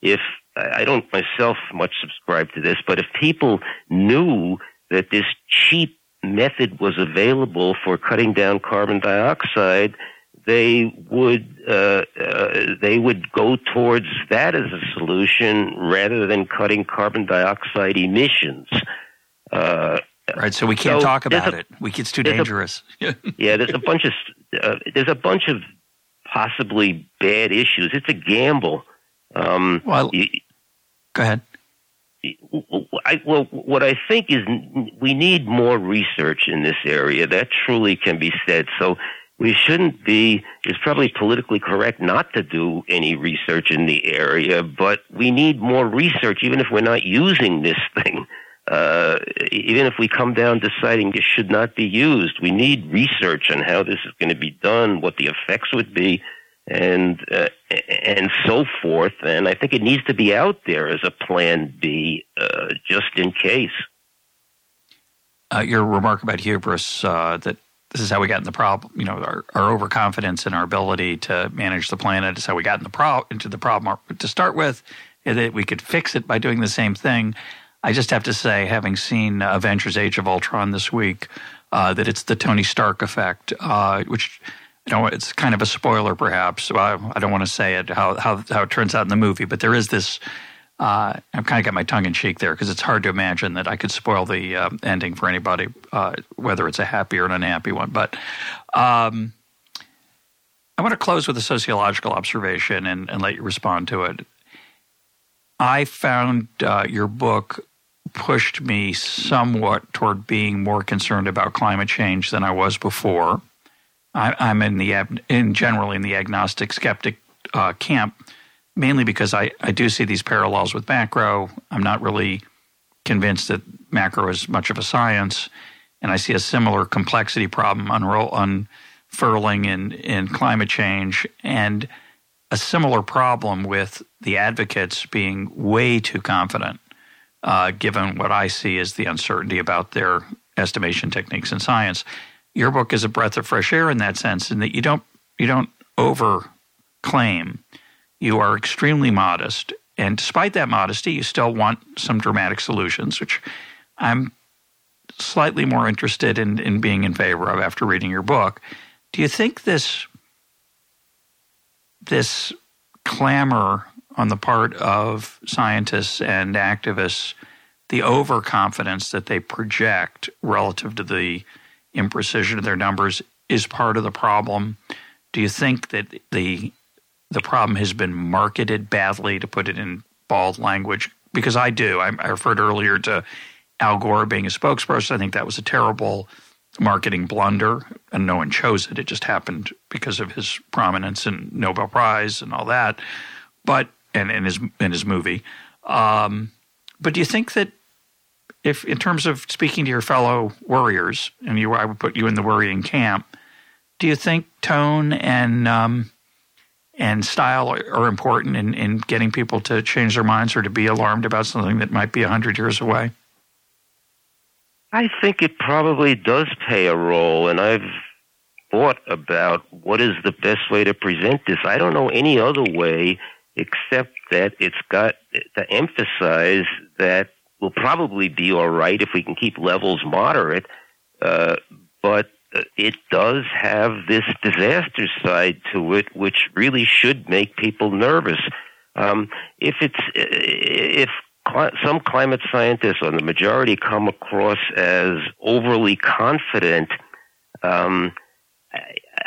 S2: if I don't myself much subscribe to this, but if people knew that this cheap method was available for cutting down carbon dioxide, they would uh, uh, they would go towards that as a solution rather than cutting carbon dioxide emissions.
S1: Uh, right. So we can't so talk about a, it. We, it's too dangerous.
S2: A, yeah. There's a bunch of uh, there's a bunch of possibly bad issues. It's a gamble.
S1: Um, well, go ahead.
S2: I, well, what I think is we need more research in this area. That truly can be said. So we shouldn't be, it's probably politically correct not to do any research in the area, but we need more research even if we're not using this thing. Uh, even if we come down deciding this should not be used, we need research on how this is going to be done, what the effects would be. And uh, and so forth. And I think it needs to be out there as a plan B, uh, just in case.
S1: Uh, your remark about hubris uh, that this is how we got in the problem, you know, our, our overconfidence in our ability to manage the planet is how we got in the pro- into the problem to start with, that we could fix it by doing the same thing. I just have to say, having seen Avengers Age of Ultron this week, uh, that it's the Tony Stark effect, uh, which you know, it's kind of a spoiler, perhaps. I, I don't want to say it how, how how it turns out in the movie, but there is this. Uh, I've kind of got my tongue in cheek there because it's hard to imagine that I could spoil the uh, ending for anybody, uh, whether it's a happy or an unhappy one. But um, I want to close with a sociological observation and, and let you respond to it. I found uh, your book pushed me somewhat toward being more concerned about climate change than I was before. I, am in the in generally in the agnostic skeptic uh, camp, mainly because I, I do see these parallels with macro. I'm not really convinced that macro is much of a science, and I see a similar complexity problem unroll, unfurling in in climate change, and a similar problem with the advocates being way too confident, uh, given what I see as the uncertainty about their estimation techniques in science your book is a breath of fresh air in that sense, in that you don't you don't over claim. You are extremely modest, and despite that modesty, you still want some dramatic solutions, which I'm slightly more interested in, in being in favor of after reading your book. Do you think this this clamor on the part of scientists and activists, the overconfidence that they project relative to the imprecision of their numbers is part of the problem? Do you think that the the problem has been marketed badly, to put it in bald language? Because I do. I, I referred earlier to Al Gore being a spokesperson. I think that was a terrible marketing blunder, and no one chose it. It just happened because of his prominence and Nobel Prize and all that. But and in his in his movie. Um, but do you think that if in terms of speaking to your fellow worriers, and you, I would put you in the worrying camp. Do you think tone and um, and style are, important in, in getting people to change their minds or to be alarmed about something that might be hundred years away?
S2: I think it probably does play a role, and I've thought about what is the best way to present this. I don't know any other way except that it's got to emphasize that will probably be all right if we can keep levels moderate. Uh, but it does have this disaster side to it, which really should make people nervous. Um, if it's if cl- some climate scientists or the majority come across as overly confident, um,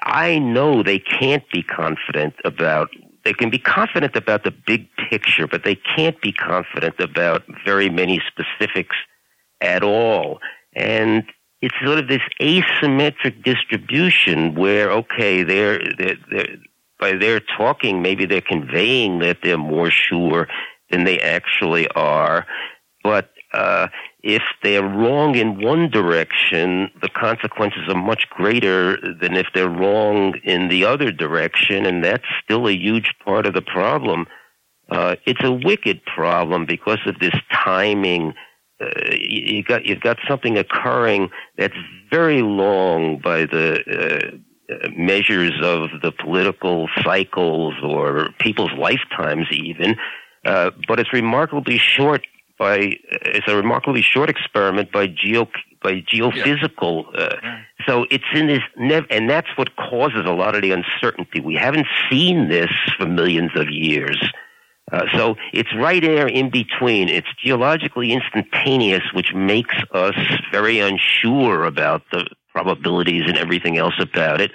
S2: I know they can't be confident about they can be confident about the big picture, but they can't be confident about very many specifics at all. And it's sort of this asymmetric distribution where, okay, they're, they're, they're, by their talking, maybe they're conveying that they're more sure than they actually are. But uh, if they're wrong in one direction, the consequences are much greater than if they're wrong in the other direction, and that's still a huge part of the problem. Uh, it's a wicked problem because of this timing. Uh, you got you've got something occurring that's very long by the uh, measures of the political cycles or people's lifetimes, even. Uh, but it's remarkably short by it's a remarkably short experiment by geo by geophysical. Yeah. Uh, yeah. So it's in this, nev- and that's what causes a lot of the uncertainty. We haven't seen this for millions of years. Uh, so it's right there in between. It's geologically instantaneous, which makes us very unsure about the probabilities and everything else about it.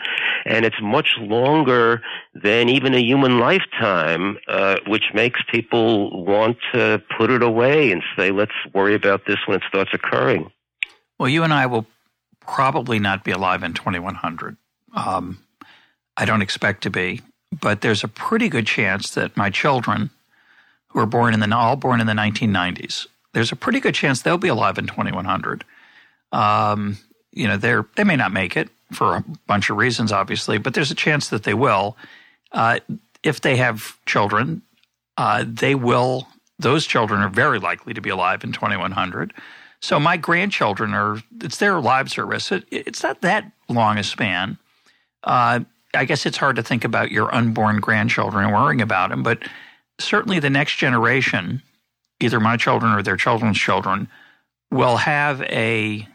S2: And it's much longer than even a human lifetime, uh, which makes people want to put it away and say, let's worry about this when it starts occurring.
S1: Well, you and I will probably not be alive in 2100. Um, I don't expect to be, but there's a pretty good chance that my children, who are born in the all born in the 1990s, there's a pretty good chance they'll be alive in 2100. Um, you know, they're they may not make it for a bunch of reasons, obviously, but there's a chance that they will. Uh, if they have children, uh, they will. Those children are very likely to be alive in 2100. So my grandchildren are. It's their lives are risk. It, it's not that long a span. Uh, I guess it's hard to think about your unborn grandchildren and worrying about them, but certainly the next generation, either my children or their children's children, will have a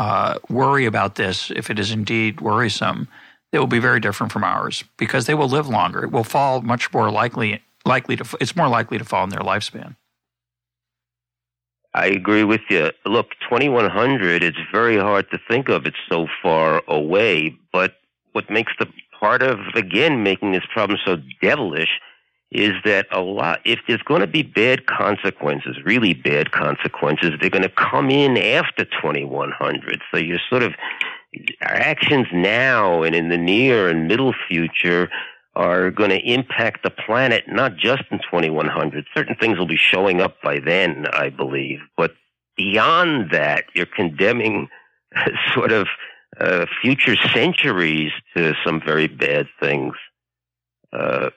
S1: uh, worry about this if it is indeed worrisome. It will be very different from ours because they will live longer. It will fall much more likely likely to. It's more likely to fall in their lifespan.
S2: I agree with you. Look, 2100, it's very hard to think of it so far away, but what makes the part of, again, making this problem so devilish is that a lot, if there's going to be bad consequences, really bad consequences, they're going to come in after 2100. So you're sort of, our actions now and in the near and middle future are going to impact the planet, not just in 2100. Certain things will be showing up by then, I believe. But beyond that, you're condemning sort of uh, future centuries to some very bad things. Uh,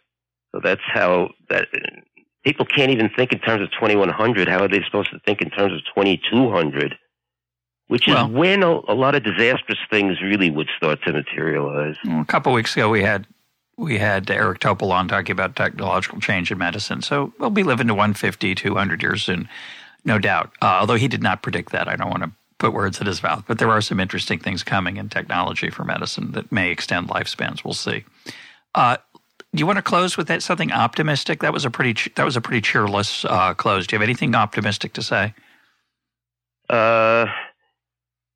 S2: so that's how that people can't even think in terms of 2100. How are they supposed to think in terms of 2200? Which is well, when a, a, lot of disastrous things really would start to materialize.
S1: A couple weeks ago, we had we had Eric Topol on talking about technological change in medicine. So we'll be living to 150, 200 years soon, no doubt. Uh, although he did not predict that. I don't want to put words in his mouth, but there are some interesting things coming in technology for medicine that may extend lifespans. We'll see. Uh, do you want to close with that something optimistic? That was a pretty that was a pretty cheerless uh, close. Do you have anything optimistic to say?
S2: Uh,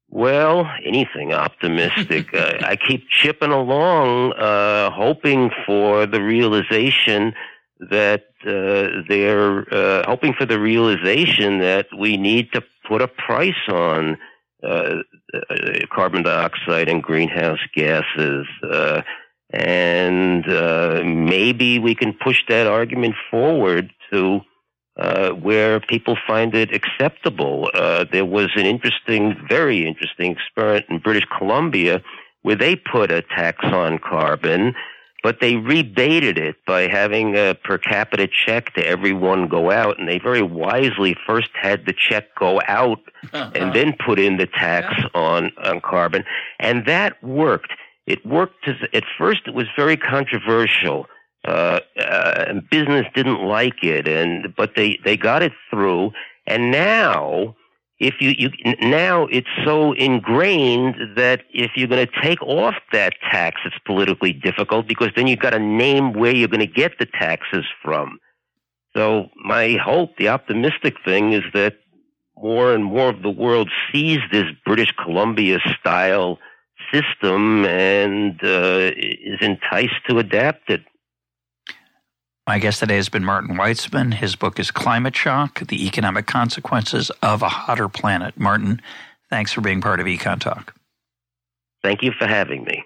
S2: well, anything optimistic. uh, I keep chipping along, uh, hoping for the realization that uh, they're uh, hoping for the realization that we need to put a price on uh, uh, carbon dioxide and greenhouse gases. Uh, and uh, maybe we can push that argument forward to uh, where people find it acceptable. Uh, there was an interesting, very interesting experiment in British Columbia where they put a tax on carbon, but they rebated it by having a per capita check to everyone go out, and they very wisely first had the check go out and then put in the tax yeah. on on carbon, and that worked it worked to, at first. It was very controversial. Uh, uh, and business didn't like it, and but they they got it through. And now, if you you now it's so ingrained that if you're going to take off that tax, it's politically difficult because then you've got to name where you're going to get the taxes from. So my hope, the optimistic thing, is that more and more of the world sees this British Columbia style system and uh, is enticed to adapt it.
S1: My guest today has been Martin Weitzman. His book is Climate Shock The Economic Consequences of a Hotter Planet. Martin, thanks for being part of EconTalk.
S2: Thank you for having me.